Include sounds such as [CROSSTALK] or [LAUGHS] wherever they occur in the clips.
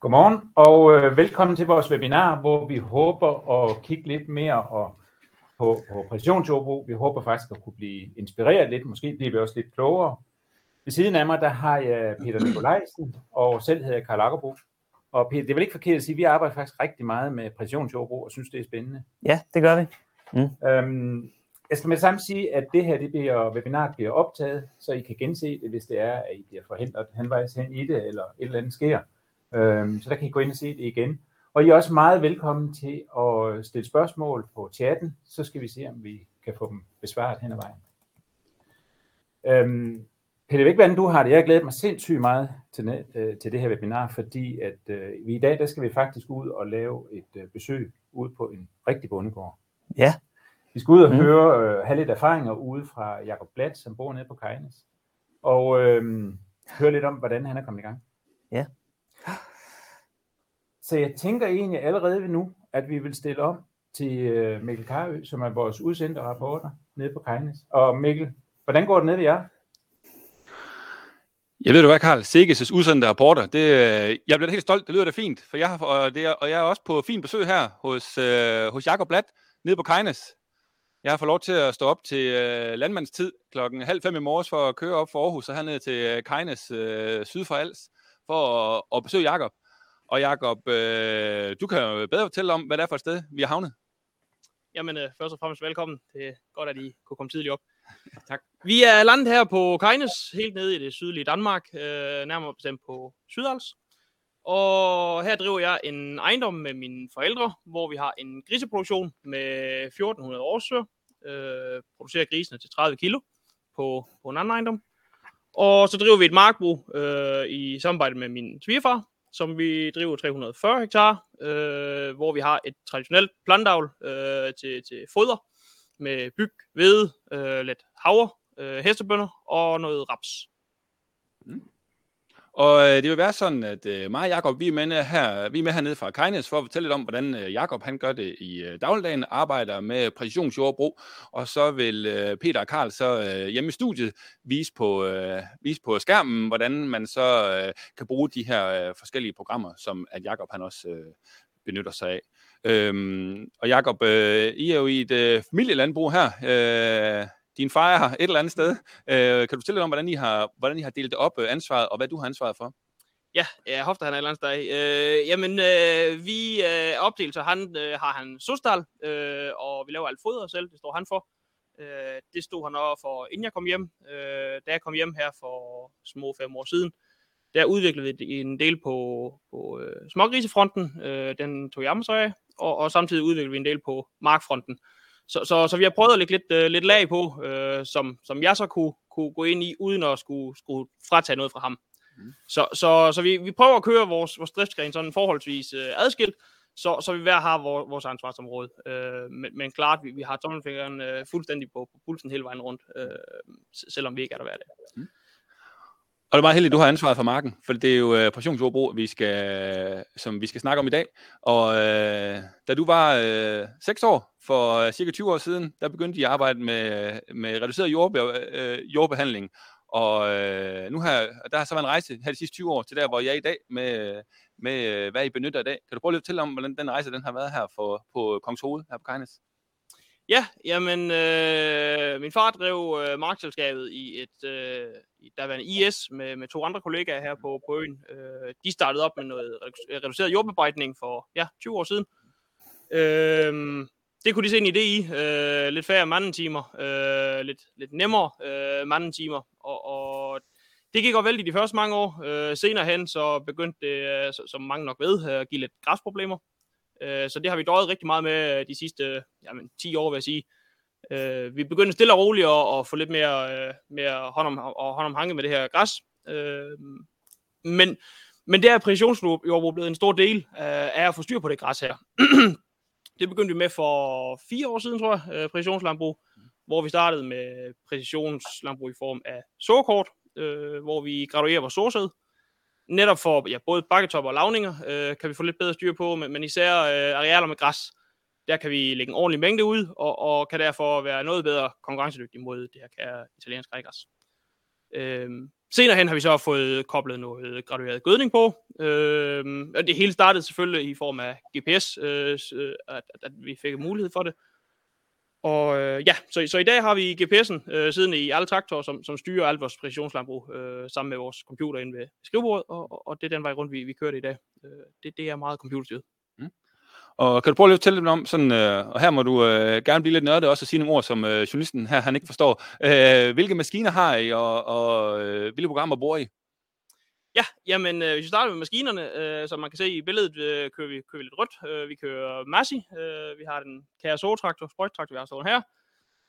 Godmorgen og øh, velkommen til vores webinar, hvor vi håber at kigge lidt mere og, på, på præcisionsjordbrug. Vi håber faktisk at kunne blive inspireret lidt, måske bliver vi også lidt klogere. Ved siden af mig, der har jeg Peter Nikolajsen, og selv hedder jeg Karl Akkerbo. Og Peter, det er vel ikke forkert at sige, at vi arbejder faktisk rigtig meget med præcisionsjordbrug og synes, det er spændende. Ja, det gør vi. Mm. Øhm, jeg skal med det samme sige, at det her det bliver, webinaret bliver optaget, så I kan gense det, hvis det er, at I bliver forhindret henvejs hen i det, eller et eller andet sker. Øhm, så der kan I gå ind og se det igen. Og I er også meget velkommen til at stille spørgsmål på chatten, så skal vi se, om vi kan få dem besvaret hen ad vejen. Øhm, ikke hvordan du har det. Jeg har glædet mig sindssygt meget til, øh, til det her webinar, fordi at øh, vi i dag, der skal vi faktisk ud og lave et øh, besøg ude på en rigtig bondegård. Ja. Vi skal ud og mm. høre, øh, have lidt erfaringer ude fra Jakob Blatt, som bor nede på Kajnes, og øh, høre lidt om, hvordan han er kommet i gang. Ja. Så jeg tænker egentlig allerede nu, at vi vil stille om til øh, Mikkel Karø, som er vores udsendte rapporter nede på Kajnes. Og Mikkel, hvordan går det nede ved jer? Jeg ved du hvad, Karl? Sikkes' udsendte rapporter. Det, øh, jeg bliver helt stolt. Det lyder da fint, for jeg, har, og, det er, og jeg er også på fin besøg her hos, øh, hos Jakob Blatt nede på Kajnes. Jeg har fået lov til at stå op til øh, landmandstid klokken halv fem i morges for at køre op for Aarhus og herned til øh, Kajnes øh, syd for Als for at, at besøge Jakob. Og Jakob, øh, du kan jo bedre fortælle om, hvad det er for et sted, vi har havnet. Jamen, øh, først og fremmest velkommen. Det er godt, at I kunne komme tidligt op. [LAUGHS] tak. Vi er landet her på Kajnes, helt nede i det sydlige Danmark, øh, nærmere bestemt på Sydals. Og her driver jeg en ejendom med mine forældre, hvor vi har en griseproduktion med 1400 årsøer. Øh, producerer grisene til 30 kilo på, på en anden ejendom. Og så driver vi et markbrug øh, i samarbejde med min svigerfar, som vi driver 340 hektar, øh, hvor vi har et traditionelt plantavl øh, til, til foder med byg, hvede, øh, lidt havre, øh, hestebønder og noget raps. Mm. Og øh, det vil være sådan, at øh, mig og Jacob, vi er med her, vi er med hernede fra Kajnes for at fortælle lidt om, hvordan øh, Jakob han gør det i øh, dagligdagen, arbejder med præcisionsjordbrug, og så vil øh, Peter og Karl så øh, hjemme i studiet vise på, øh, vise på skærmen, hvordan man så øh, kan bruge de her øh, forskellige programmer, som at Jakob han også øh, benytter sig af. Øhm, og Jakob, øh, I er jo i et øh, familielandbrug her. Øh, din far er her et eller andet sted. Øh, kan du fortælle lidt om, hvordan I har, hvordan I har delt op, øh, ansvaret, og hvad du har ansvaret for? Ja, ja hofter han er et eller andet sted. Øh, jamen, øh, vi øh, opdelt, så han øh, har han Sostal, øh, og vi laver alt foder selv, det står han for. Øh, det stod han over for, inden jeg kom hjem. Øh, da jeg kom hjem her for små fem år siden, der udviklede vi en del på, på øh, smågrisefronten. Øh, den tog jeg mig så af, og, og samtidig udviklede vi en del på markfronten. Så, så, så vi har prøvet at lægge lidt, øh, lidt lag på, øh, som, som jeg så kunne, kunne gå ind i, uden at skulle, skulle fratage noget fra ham. Mm. Så, så, så vi, vi prøver at køre vores, vores driftsgren sådan forholdsvis øh, adskilt, så, så vi hver har vores, vores ansvarsområde. Øh, men, men klart, vi, vi har tommelfingeren øh, fuldstændig på, på pulsen hele vejen rundt, øh, selvom vi ikke er der hver dag. Mm. Og det er meget heldigt, at du har ansvaret for marken, for det er jo øh, uh, pressionsjordbrug, vi skal, som vi skal snakke om i dag. Og uh, da du var øh, uh, 6 år, for uh, cirka 20 år siden, der begyndte de at arbejde med, med reduceret jordbe, uh, jordbehandling. Og uh, nu har der har så været en rejse her de sidste 20 år til der, hvor jeg er i dag, med, med uh, hvad I benytter i dag. Kan du prøve lidt til om, hvordan den rejse den har været her for, på Kongs Hoved, her på Kajnes? Ja, jamen, øh, min far drev øh, markedselskabet i et, øh, der var en IS med, med to andre kollegaer her på, på øen. Øh, de startede op med noget reduceret jordbearbejdning for ja, 20 år siden. Øh, det kunne de se en idé i. Øh, lidt færre mandetimer, øh, lidt, lidt nemmere øh, mandetimer, og, og det gik godt vældig de første mange år. Øh, senere hen så begyndte det, øh, som mange nok ved, at give lidt græsproblemer. Øh, så det har vi døjet rigtig meget med øh, de sidste øh, jamen, 10 år, vil jeg sige. Øh, vi begynder stille og roligt at, at få lidt mere, øh, mere hånd, om, og hånd om hanke med det her græs. Øh, men, men det er præcisionsjordbrug blevet en stor del øh, af at få styr på det græs her. [CLEARS THROAT] det begyndte vi med for fire år siden, tror jeg, øh, præcisionslandbrug, hvor vi startede med præcisionslandbrug i form af såkort, øh, hvor vi graduerer vores såsæd, netop for ja, både bakketop og lavninger, øh, kan vi få lidt bedre styr på, men, men især øh, arealer med græs, der kan vi lægge en ordentlig mængde ud, og, og kan derfor være noget bedre konkurrencedygtig mod det her kære italienske græs. Øh, senere hen har vi så fået koblet noget gradueret gødning på. Øh, og det hele startede selvfølgelig i form af GPS, øh, øh at, at vi fik mulighed for det. Og øh, ja, så, så i dag har vi GPS'en øh, siden i alle traktorer, som, som styrer alt vores præcisionslandbrug øh, sammen med vores computer inde ved skrivebordet, og, og det er den vej rundt, vi, vi kører det i dag. Øh, det, det er meget computerstyret. Mm. Og kan du prøve lige at fortælle lidt om, sådan, øh, og her må du øh, gerne blive lidt nørdet også og sige nogle ord, som øh, journalisten her han ikke forstår. Øh, hvilke maskiner har I, og, og øh, hvilke programmer bruger I? Ja, jamen øh, hvis vi starter med maskinerne, øh, som man kan se i billedet, øh, kører, vi, kører vi lidt rødt. Øh, vi kører Massey, øh, vi har den KSO-traktor, sprøjttraktor, vi har stående her,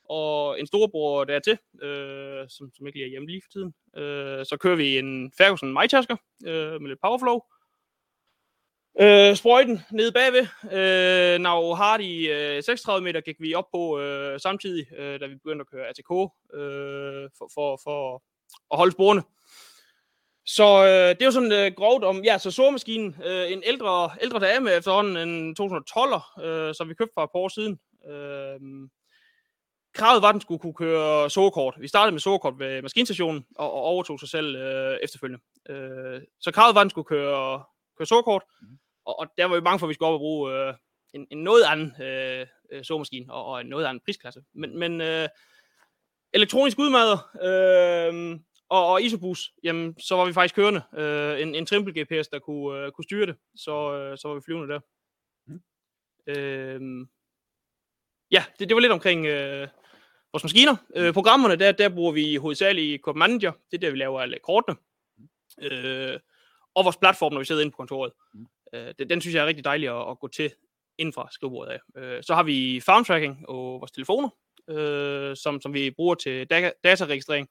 og en storebror dertil, øh, som, som ikke lige er hjemme lige for tiden. Øh, så kører vi en Ferguson Mytasker øh, med lidt powerflow. Øh, sprøjten nede bagved. Øh, Nav Hardy øh, 36 meter gik vi op på øh, samtidig, øh, da vi begyndte at køre ATK øh, for, for, for at holde sporene. Så øh, det er jo sådan øh, grovt om, ja, så såmaskinen, øh, en ældre, ældre dame efterhånden, en 2012'er, øh, som vi købte for et par år siden. Øh, kravet var, at den skulle kunne køre såkort. Vi startede med såkort ved maskinstationen og, og overtog sig selv øh, efterfølgende. Øh, så kravet var, at den skulle køre, køre såkort, mm. og, og der var vi bange for, at vi skulle op og bruge øh, en, en noget anden øh, øh såmaskine og, og en noget anden prisklasse. Men, men øh, elektronisk udmader, øh, og, og Isobus, jamen, så var vi faktisk kørende. Øh, en, en triple GPS, der kunne, øh, kunne styre det. Så, øh, så var vi flyvende der. Mm. Øh, ja, det, det var lidt omkring øh, vores maskiner. Øh, mm. programmerne, der, der bruger vi hovedsageligt Code Manager. Det er der, vi laver alle kortene. Øh, og vores platform, når vi sidder inde på kontoret. Mm. Øh, den, den synes jeg er rigtig dejlig at, at gå til inden fra skrivebordet af. Øh, så har vi farm tracking og vores telefoner, øh, som, som vi bruger til data, dataregistrering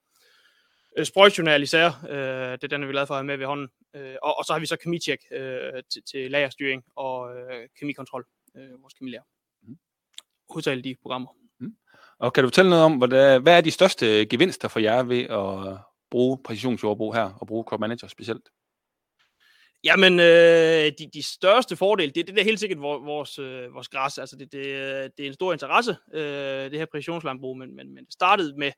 øh, sprøjtjournal især. Øh, det er den, vi er glade for at have med ved hånden. Øh, og, og så har vi så kemicheck øh, til, til lagerstyring og øh, kemikontrol, øh, vores kemilærer. Mm. Hovedsageligt de programmer. Mm. Og kan du fortælle noget om, hvad, hvad er de største gevinster for jer ved at bruge præcisionsjordbrug her, og bruge Crop Manager specielt? Jamen, øh, de, de største fordele, det, det er helt sikkert vores, øh, vores græs. Altså, det, det, det er en stor interesse, øh, det her præcisionslandbrug, men, men, men det startede med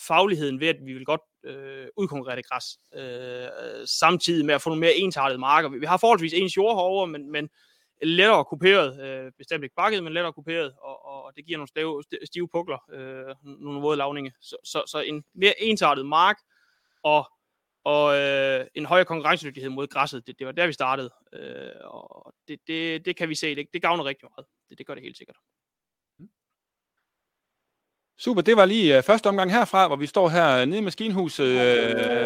fagligheden ved, at vi vil godt øh, udkonkurrere det græs, øh, samtidig med at få nogle mere ensartede marker. Vi har forholdsvis ens jord herovre, men, men lettere kuperet, øh, bestemt ikke bakket, men lettere kuperet, og, og det giver nogle stive, stive pukler, øh, nogle våde lavninge. Så, så, så en mere ensartet mark, og, og øh, en højere konkurrencedygtighed mod græsset, det, det var der, vi startede. Øh, og det, det, det kan vi se, det, det gavner rigtig meget. Det, det gør det helt sikkert. Super, det var lige uh, første omgang herfra, hvor vi står her nede i maskinhuset.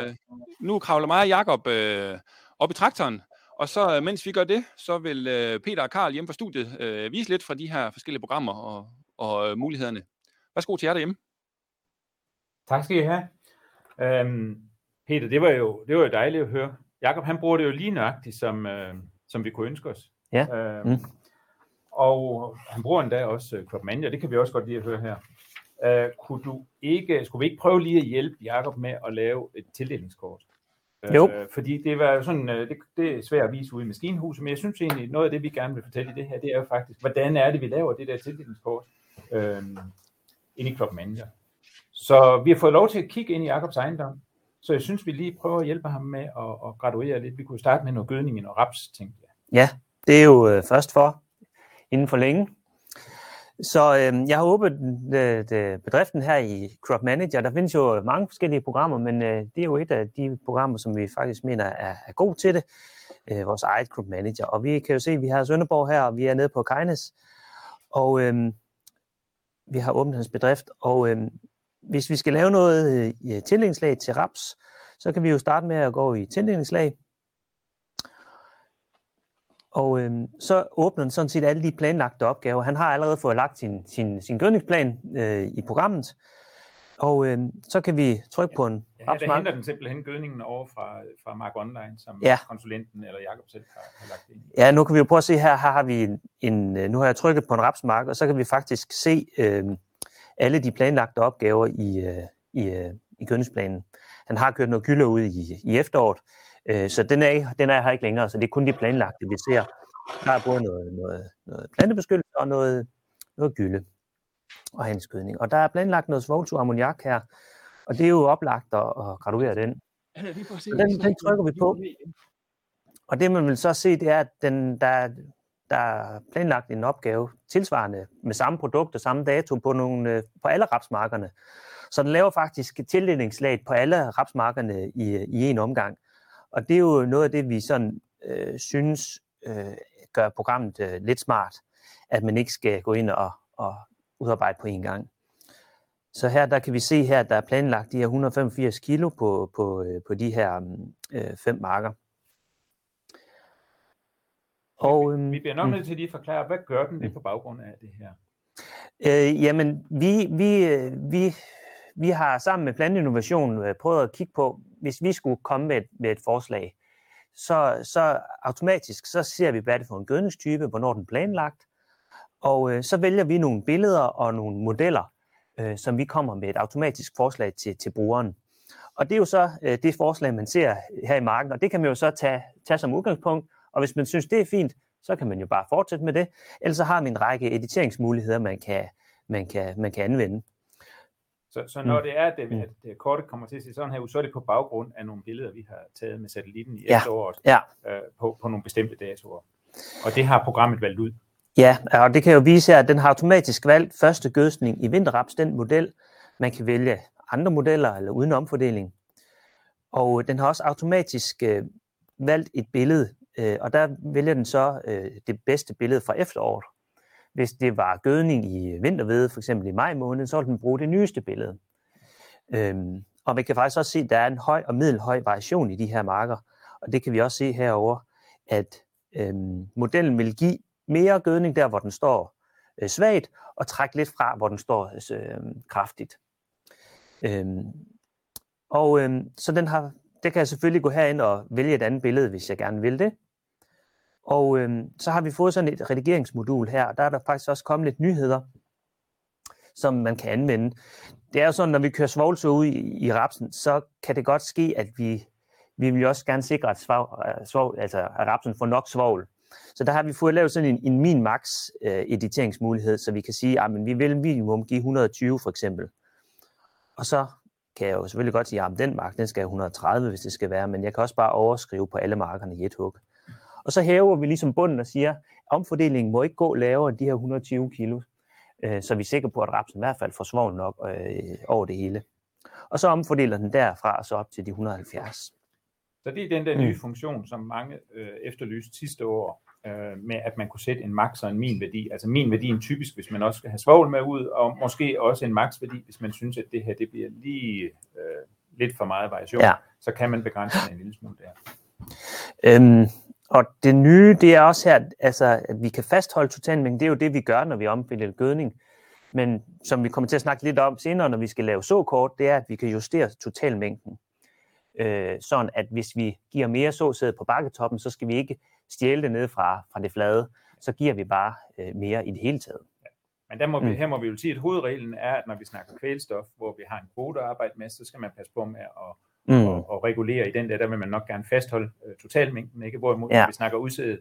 Uh, nu kravler mig og Jacob uh, op i traktoren, og så uh, mens vi gør det, så vil uh, Peter og Karl hjemme fra studiet uh, vise lidt fra de her forskellige programmer og, og uh, mulighederne. Værsgo til jer derhjemme. Tak skal I have. Um, Peter, det var, jo, det var jo dejligt at høre. Jakob han bruger det jo lige nøjagtigt, som, uh, som vi kunne ønske os. Ja. Uh, mm. Og han bruger endda også Crop Manager, det kan vi også godt lide at høre her. Uh, kunne du ikke, skulle vi ikke prøve lige at hjælpe Jakob med at lave et tildelingskort? Uh, jo. Fordi det var sådan, uh, det, det er svært at vise ude i maskinhuset, men jeg synes egentlig, noget af det, vi gerne vil fortælle i det her, det er jo faktisk, hvordan er det, vi laver det der tildelingskort uh, ind i Club Manager. Så vi har fået lov til at kigge ind i Jakobs ejendom, så jeg synes, vi lige prøver at hjælpe ham med at, at graduere lidt. Vi kunne starte med noget gødning og raps, tænkte jeg. Ja, det er jo øh, først for inden for længe. Så øh, jeg har åbnet øh, øh, bedriften her i Crop Manager. Der findes jo mange forskellige programmer, men øh, det er jo et af de programmer, som vi faktisk mener er, er god til det. Øh, vores eget Crop Manager. Og vi kan jo se, at vi har Sønderborg her, og vi er nede på Kajnes. Og øh, vi har åbnet hans bedrift. Og øh, hvis vi skal lave noget øh, øh tildelingslag til raps, så kan vi jo starte med at gå i tildelingslag. Og øh, så åbner den sådan set alle de planlagte opgaver. Han har allerede fået lagt sin, sin, sin gødningsplan øh, i programmet. Og øh, så kan vi trykke på en ja, der henter den simpelthen gødningen over fra, fra Mark Online, som ja. konsulenten eller Jakob selv har, har lagt ind. Ja, nu kan vi jo prøve at se her. Her har vi en, en nu har jeg trykket på en rapsmark, og så kan vi faktisk se øh, alle de planlagte opgaver i, øh, i, øh, i gødningsplanen. Han har kørt noget gylde ud i, i efteråret, Øh, så den er, den er her ikke længere, så det er kun de planlagte, vi ser. Der er både noget, noget, noget plantebeskyttelse og noget, noget gylde og handskydning. Og der er planlagt noget svovltur ammoniak her, og det er jo oplagt at, at graduere den. Den, den trykker vi på. Og det man vil så se, det er, at den, der, der er planlagt en opgave tilsvarende med samme produkt og samme dato på, nogle, øh, på alle rapsmarkerne. Så den laver faktisk tildelingslag på alle rapsmarkerne i, i en omgang. Og det er jo noget af det, vi sådan øh, synes øh, gør programmet øh, lidt smart, at man ikke skal gå ind og, og udarbejde på en gang. Så her der kan vi se her, at der er planlagt de her 185 kilo på, på, øh, på de her øh, fem marker. Og, øhm, vi bliver nok mm. nødt til lige at forklare, hvad gør den det mm. på baggrund af det her? Øh, jamen, vi, vi, øh, vi, vi har sammen med Plantinnovation øh, prøvet at kigge på, hvis vi skulle komme med et, med et forslag, så, så automatisk så ser vi, hvad det er for en gødningstype, hvornår den er planlagt, og øh, så vælger vi nogle billeder og nogle modeller, øh, som vi kommer med et automatisk forslag til, til brugeren. Og det er jo så øh, det forslag, man ser her i marken, og det kan man jo så tage, tage som udgangspunkt, og hvis man synes, det er fint, så kan man jo bare fortsætte med det. Ellers så har man en række editeringsmuligheder, man kan, man kan, man kan anvende. Så, så når mm. det er, at det, at det kortet kommer til at se sådan her ud, så er det på baggrund af nogle billeder, vi har taget med satellitten i ja. efteråret ja. øh, på, på nogle bestemte datoer. Og det har programmet valgt ud. Ja, og det kan jo vise her, at den har automatisk valgt første gødsning i vinterraps, den model. Man kan vælge andre modeller eller uden omfordeling. Og den har også automatisk øh, valgt et billede, øh, og der vælger den så øh, det bedste billede fra efteråret. Hvis det var gødning i vintervede, for eksempel i maj måned, så ville den bruge det nyeste billede. Øhm, og vi kan faktisk også se, at der er en høj og middelhøj variation i de her marker. Og det kan vi også se herover, at øhm, modellen vil give mere gødning der, hvor den står øh, svagt, og trække lidt fra, hvor den står øh, kraftigt. Øhm, og øhm, så den har, det kan jeg selvfølgelig gå herind og vælge et andet billede, hvis jeg gerne vil det. Og øh, så har vi fået sådan et redigeringsmodul her, og der er der faktisk også kommet lidt nyheder, som man kan anvende. Det er jo sådan, når vi kører svovlså ud i, i rapsen, så kan det godt ske, at vi, vi vil også gerne sikre, at, svov, øh, svov, altså, at rapsen får nok svovl. Så der har vi fået lavet sådan en, en min-max øh, editeringsmulighed, så vi kan sige, ah, at vi vil minimum give 120 for eksempel. Og så kan jeg jo selvfølgelig godt sige, ah, at den mark, den skal have 130, hvis det skal være, men jeg kan også bare overskrive på alle markerne i et hug. Og så hæver vi ligesom bunden og siger, at omfordelingen må ikke gå lavere end de her 120 kilo, øh, så vi er sikre på, at rapsen i hvert fald får svovl nok øh, over det hele. Og så omfordeler den derfra og så op til de 170. Så det er den der nye mm. funktion, som mange øh, efterlyste sidste år, øh, med at man kunne sætte en max og en min værdi. Altså min værdi er typisk, hvis man også skal have svovl med ud, og måske også en max værdi, hvis man synes, at det her det bliver lige øh, lidt for meget variation, ja. så kan man begrænse det en lille smule der. Øhm, og det nye, det er også her, altså, at vi kan fastholde totalmængden. Det er jo det, vi gør, når vi omfordeler gødning. Men som vi kommer til at snakke lidt om senere, når vi skal lave såkort, det er, at vi kan justere totalmængden. Øh, sådan at hvis vi giver mere såsæde på bakketoppen, så skal vi ikke stjæle det ned fra, fra det flade. Så giver vi bare øh, mere i det hele taget. Ja. Men der må vi, mm. her må vi jo sige, at hovedreglen er, at når vi snakker kvælstof, hvor vi har en kvote at arbejde med, så skal man passe på med at mm. og, og regulere i den der, der vil man nok gerne fastholde øh, totalmængden, ikke? Hvorimod, ja. når vi snakker udsædet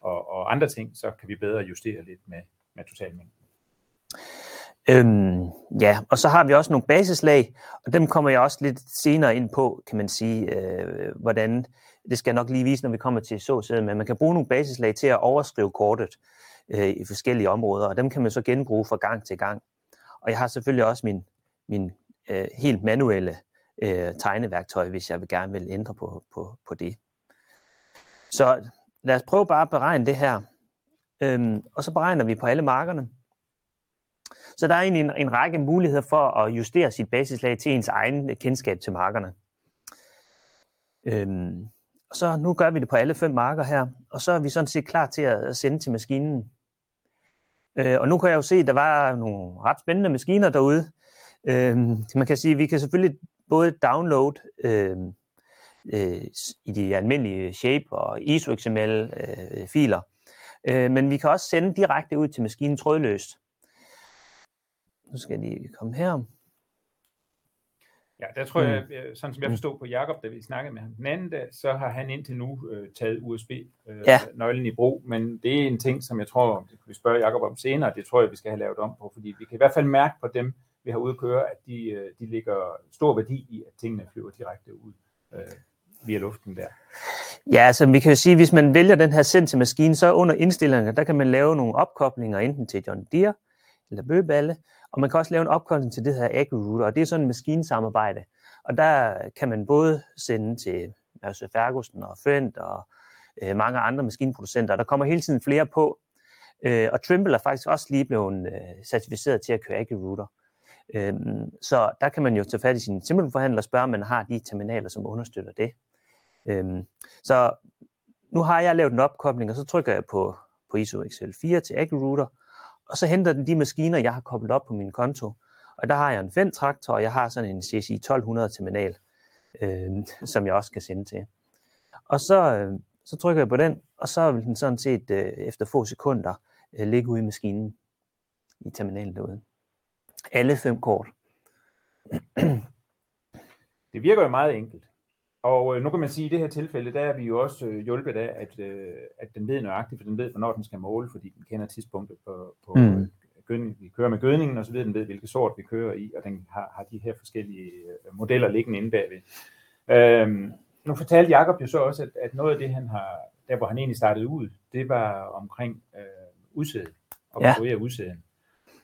og, og andre ting, så kan vi bedre justere lidt med, med totalmængden. Øhm, ja, og så har vi også nogle basislag, og dem kommer jeg også lidt senere ind på, kan man sige, øh, hvordan, det skal jeg nok lige vise, når vi kommer til såsæden, men man kan bruge nogle basislag til at overskrive kortet øh, i forskellige områder, og dem kan man så genbruge fra gang til gang. Og jeg har selvfølgelig også min, min øh, helt manuelle øh, tegneværktøj, hvis jeg vil gerne vil ændre på, på, på det. Så lad os prøve bare at beregne det her. Øhm, og så beregner vi på alle markerne. Så der er egentlig en, en række muligheder for at justere sit basislag til ens egen kendskab til markerne. Øhm, og så nu gør vi det på alle fem marker her, og så er vi sådan set klar til at sende til maskinen. Øh, og nu kan jeg jo se, at der var nogle ret spændende maskiner derude. Øh, man kan sige, at vi kan selvfølgelig både download øh, øh, i de almindelige shape og ISO XML øh, filer, øh, men vi kan også sende direkte ud til maskinen trådløst. Nu skal jeg lige komme her. Ja, der tror jeg, mm. sådan som jeg forstod på Jakob, da vi snakkede med ham den anden dag, så har han indtil nu øh, taget USB-nøglen øh, ja. i brug, men det er en ting, som jeg tror, det kan vi spørge Jakob om senere, det tror jeg, vi skal have lavet om på, fordi vi kan i hvert fald mærke på dem, vi har ude at køre, at de, øh, de ligger stor værdi i, at tingene flyver direkte ud. øh, via luften der. Ja, altså vi kan jo sige, hvis man vælger den her send til maskinen, så under indstillingerne, der kan man lave nogle opkoblinger enten til John Deere eller Bøballe, og man kan også lave en opkobling til det her AgriRouter, og det er sådan en maskinsamarbejde. Og der kan man både sende til altså Ferguson og Fendt og øh, mange andre maskinproducenter. Der kommer hele tiden flere på, øh, og Trimble er faktisk også lige blevet øh, certificeret til at køre AgriRouter. Øh, så der kan man jo tage fat i sin simpelforhandler og spørge, om man har de terminaler, som understøtter det. Øhm, så nu har jeg lavet en opkobling, og så trykker jeg på, på ISO XL4 til AgriRouter, og så henter den de maskiner, jeg har koblet op på min konto. Og der har jeg en Fendt-traktor, og jeg har sådan en CSI 1200 terminal, øhm, som jeg også kan sende til. Og så, øh, så trykker jeg på den, og så vil den sådan set øh, efter få sekunder øh, ligge ude i maskinen i terminalen derude. Alle fem kort. [CLEARS THROAT] Det virker jo meget enkelt. Og øh, nu kan man sige, at i det her tilfælde, der er vi jo også øh, hjulpet af, at, øh, at den ved nøjagtigt, for den ved, hvornår den skal måle, fordi den kender tidspunktet på, på mm. gødning. Vi kører med gødningen, og så ved den ved, hvilket sort vi kører i, og den har, har de her forskellige øh, modeller liggende inde bagved. Øhm, nu fortalte Jacob jo så også, at, at noget af det, han har, der hvor han egentlig startede ud, det var omkring øh, udsædet, og ja. udsæden.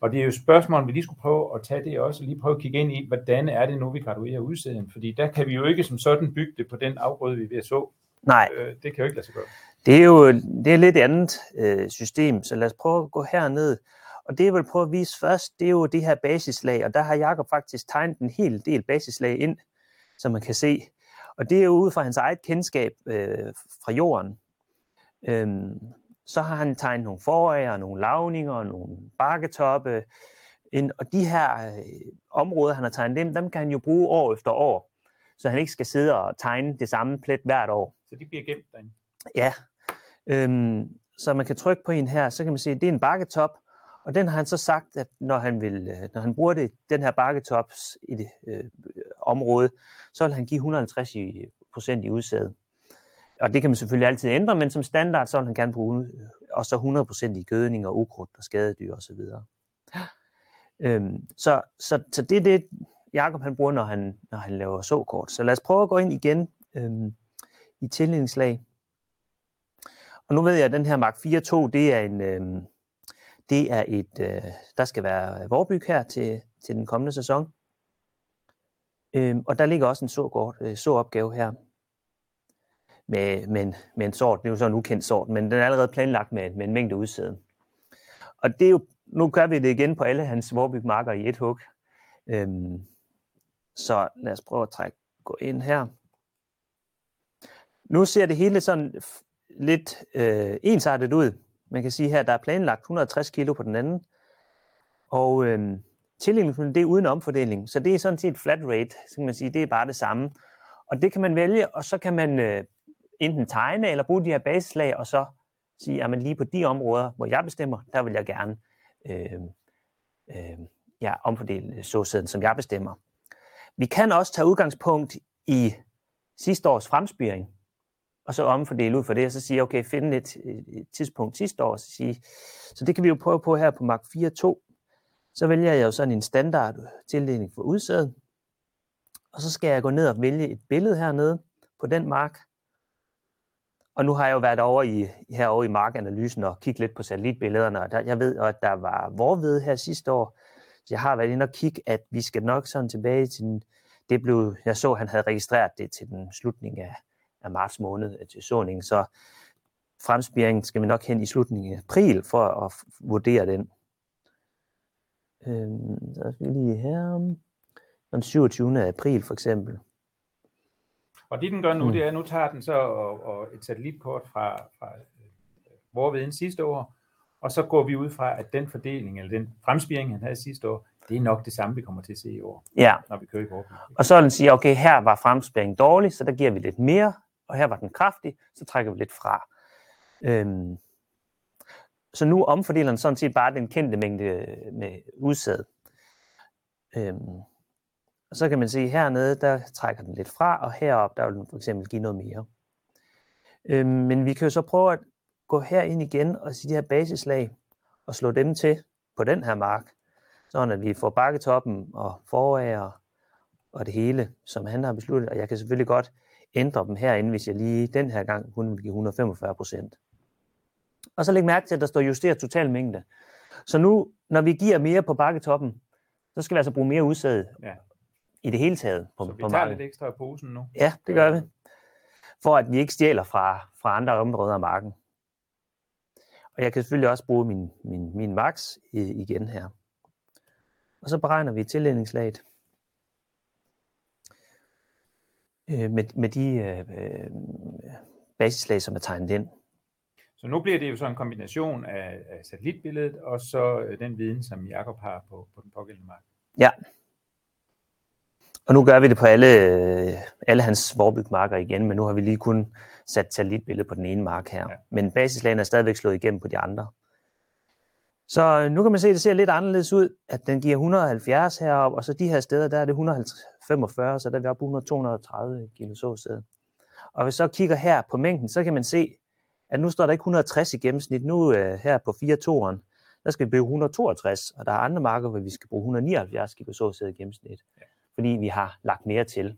Og det er jo et spørgsmål, vi lige skulle prøve at tage det også, og lige prøve at kigge ind i, hvordan er det nu, vi graduerer udsæden? Fordi der kan vi jo ikke som sådan bygge det på den afgrøde, vi er ved at så. Nej. Øh, det kan jo ikke lade sig gøre. Det er jo det er lidt andet øh, system, så lad os prøve at gå herned. Og det jeg vil prøve at vise først, det er jo det her basislag, og der har Jakob faktisk tegnet en hel del basislag ind, som man kan se. Og det er jo ud fra hans eget kendskab øh, fra jorden. Øhm, så har han tegnet nogle forager, nogle lavninger, nogle bakketoppe. En, og de her øh, områder, han har tegnet dem, dem kan han jo bruge år efter år, så han ikke skal sidde og tegne det samme plet hvert år. Så de bliver gemt derinde? Ja. Øhm, så man kan trykke på en her, så kan man se, at det er en bakketop, og den har han så sagt, at når han, vil, øh, når han bruger det, den her bakketops i det øh, område, så vil han give 150 procent i udsæde og det kan man selvfølgelig altid ændre, men som standard, så han gerne bruge øh, og så 100% i gødning og ukrudt og skadedyr osv. Øhm, så, så, så det er det, Jakob han bruger, når han, når han laver såkort. Så lad os prøve at gå ind igen øhm, i tillidningslag. Og nu ved jeg, at den her Mark 4.2, det er en, øhm, det er et, øh, der skal være vorbyg her til, til den kommende sæson. Øhm, og der ligger også en såkort, øh, såopgave her med, med, en, med en sort. Det er jo så en ukendt sort, men den er allerede planlagt med, med en mængde udsæde. Og det er jo, nu gør vi det igen på alle hans vorbygmarker i et hug. Øhm, så lad os prøve at trække, gå ind her. Nu ser det hele sådan lidt øh, ensartet ud. Man kan sige her, der er planlagt 160 kilo på den anden. Og øh, tildelingen det er uden omfordeling, så det er sådan set flat rate, så kan man sige, det er bare det samme. Og det kan man vælge, og så kan man øh, enten tegne eller bruge de her baseslag, og så sige, at lige på de områder, hvor jeg bestemmer, der vil jeg gerne øh, øh, ja, omfordele såsæden, som jeg bestemmer. Vi kan også tage udgangspunkt i sidste års fremspiring, og så omfordele ud for det, og så sige, okay, finde et, et tidspunkt sidste år, og så sige, så det kan vi jo prøve på her på Mark 4.2. Så vælger jeg jo sådan en standard tildeling for udsæden, og så skal jeg gå ned og vælge et billede hernede på den mark, og nu har jeg jo været over i, herovre i markanalysen og kigget lidt på satellitbillederne, og der, jeg ved, at der var vorved her sidste år. Så jeg har været inde og kigge, at vi skal nok sådan tilbage til den, det blev, jeg så, at han havde registreret det til den slutning af, af marts måned øh, til såningen, så fremspiringen skal vi nok hen i slutningen af april for at vurdere den. Øhm, så skal vi lige her, den 27. april for eksempel. Og det den gør nu, mm. det er, at nu tager den så og, og et satellitkort fra, fra hvor ved sidste år, og så går vi ud fra, at den fordeling, eller den fremspiring, han havde sidste år, det er nok det samme, vi kommer til at se i år, ja. når vi kører i Vorby. Og så vil den sige, okay, her var fremspiringen dårlig, så der giver vi lidt mere, og her var den kraftig, så trækker vi lidt fra. Øhm, så nu omfordeler den sådan set bare den kendte mængde med udsæd. Øhm, og så kan man se hernede, der trækker den lidt fra, og herop, der vil den for eksempel give noget mere. Øhm, men vi kan jo så prøve at gå her ind igen og sige de her basislag, og slå dem til på den her mark, sådan at vi får bakketoppen og forager og det hele, som han har besluttet. Og jeg kan selvfølgelig godt ændre dem herinde, hvis jeg lige den her gang kun vil give 145 procent. Og så læg mærke til, at der står justeret total mængde. Så nu, når vi giver mere på bakketoppen, så skal vi altså bruge mere udsæde Ja i det hele taget på, Så vi på tager marken. lidt ekstra af posen nu. Ja, det gør vi. For at vi ikke stjæler fra, fra andre områder af marken. Og jeg kan selvfølgelig også bruge min, min, min max i, igen her. Og så beregner vi tildækningslaget øh, med, med de øh, øh, basislag, som er tegnet ind. Så nu bliver det jo så en kombination af, af satellitbilledet og så øh, den viden, som Jakob har på, på den pågældende mark. Ja. Og nu gør vi det på alle, øh, alle hans vorbygmarker igen, men nu har vi lige kun sat satellitbillede på den ene mark her. Ja. Ja. Men basislagen er stadigvæk slået igennem på de andre. Så øh, nu kan man se, at det ser lidt anderledes ud, at den giver 170 heroppe, og så de her steder, der er det 145, så der er vi oppe på 230 kilo såsæde. Og hvis vi så kigger her på mængden, så kan man se, at nu står der ikke 160 i gennemsnit. Nu øh, her på 4 toren, der skal vi bruge 162, og der er andre marker, hvor vi skal bruge 179 kilo såsæde i gennemsnit, fordi vi har lagt mere til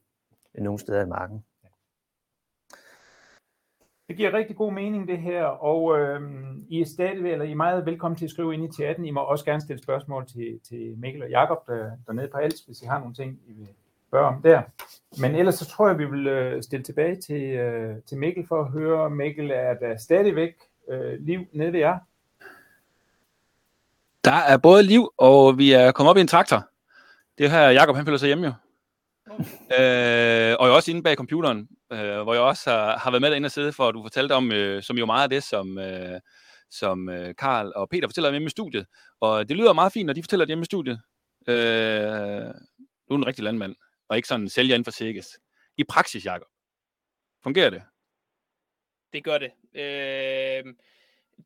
nogle steder i marken. Det giver rigtig god mening det her, og øh, I er stadigvæk, eller I er meget velkommen til at skrive ind i chatten. I må også gerne stille spørgsmål til, til Mikkel og Jakob der, dernede på Als, hvis I har nogle ting, I vil spørge om der. Men ellers så tror jeg, vi vil øh, stille tilbage til, øh, til Mikkel for at høre, Mikkel, er der stadigvæk øh, liv nede ved jer? Der er både liv, og vi er kommet op i en traktor. Det er her, Jakob han føler sig hjemme jo. øh, og jeg er også inde bag computeren, øh, hvor jeg også har, har været med derinde og sidde for, at du fortalte om, øh, som jo meget af det, som, øh, som øh, Karl og Peter fortæller hjemme i studiet. Og det lyder meget fint, når de fortæller det hjemme i studiet. Øh, du er en rigtig landmand, og ikke sådan en sælger inden for Sikkes. I praksis, Jakob. Fungerer det? det gør det. Øh,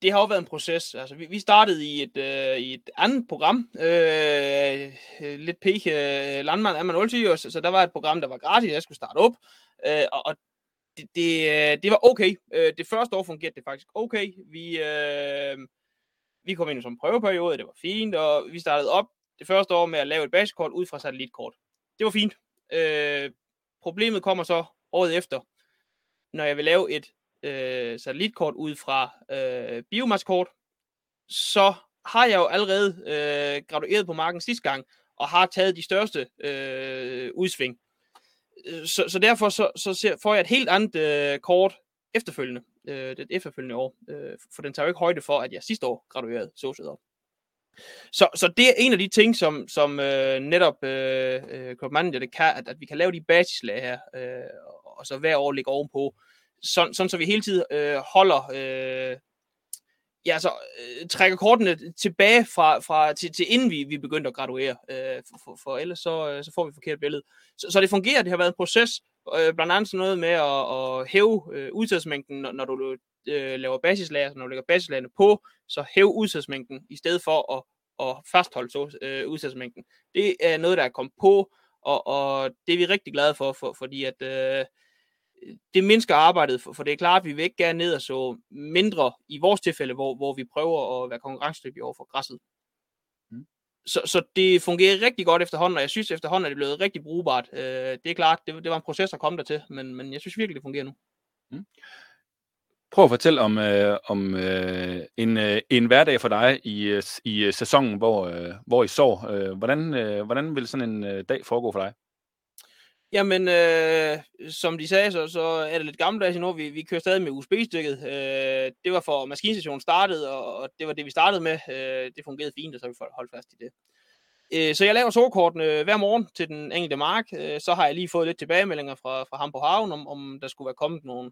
det har jo været en proces. Altså, vi, vi startede i et, øh, i et andet program. Øh, øh lidt pik øh, landmand er man altid, så, så der var et program, der var gratis, jeg skulle starte op. Øh, og og det, det, øh, det var okay. Øh, det første år fungerede det faktisk okay. Vi, øh, vi kom ind i en prøveperiode, det var fint, og vi startede op det første år med at lave et basekort ud fra satellitkort. Det var fint. Øh, problemet kommer så året efter, når jeg vil lave et øh, satellitkort ud fra øh, biomassekort, så har jeg jo allerede øh, gradueret på marken sidste gang, og har taget de største øh, udsving. Øh, så, så derfor så, så ser, får jeg et helt andet øh, kort efterfølgende, øh, det efterfølgende år, øh, for den tager jo ikke højde for, at jeg sidste år graduerede op. Så, så det er en af de ting, som, som øh, netop øh, øh Crop Manager det kan, at, at vi kan lave de basislag her, øh, og, og så hver år ligge ovenpå, sådan, sådan så vi hele tiden øh, holder, øh, ja, så øh, trækker kortene tilbage fra, fra til, til inden vi, vi begyndte at graduere, øh, for, for, for ellers så, øh, så får vi et forkert billede. Så, så det fungerer, det har været en proces, øh, blandt andet sådan noget med at, at hæve øh, udsatsmængden, når, når du øh, laver basislager, når du lægger basislagerne på, så hæve udsatsmængden, i stedet for at, at fastholde så, øh, udsatsmængden. Det er noget, der er kommet på, og, og det er vi rigtig glade for, for fordi at øh, det mindsker arbejdet, for, for det er klart, at vi vil ikke gerne ned og så mindre i vores tilfælde, hvor, hvor vi prøver at være konkurrencedygtige over for græsset. Mm. Så, så det fungerer rigtig godt efterhånden, og jeg synes efterhånden, at det er blevet rigtig brugbart. Øh, det er klart, det, det var en proces at komme der til, men, men jeg synes virkelig, det fungerer nu. Prøv at fortælle om, øh, om øh, en, øh, en hverdag for dig i, øh, i øh, sæsonen, hvor, øh, hvor I sår. Øh, hvordan, øh, hvordan vil sådan en øh, dag foregå for dig? Jamen, øh, som de sagde, så, så er det lidt gammeldags endnu. Vi, vi kører stadig med USB-stikket. Øh, det var for maskinstationen startede, og, og det var det, vi startede med. Øh, det fungerede fint, og så har vi holdt fast i det. Øh, så jeg laver sovekortene hver morgen til den enkelte mark. Øh, så har jeg lige fået lidt tilbagemeldinger fra, fra ham på havn, om, om der skulle være kommet nogle,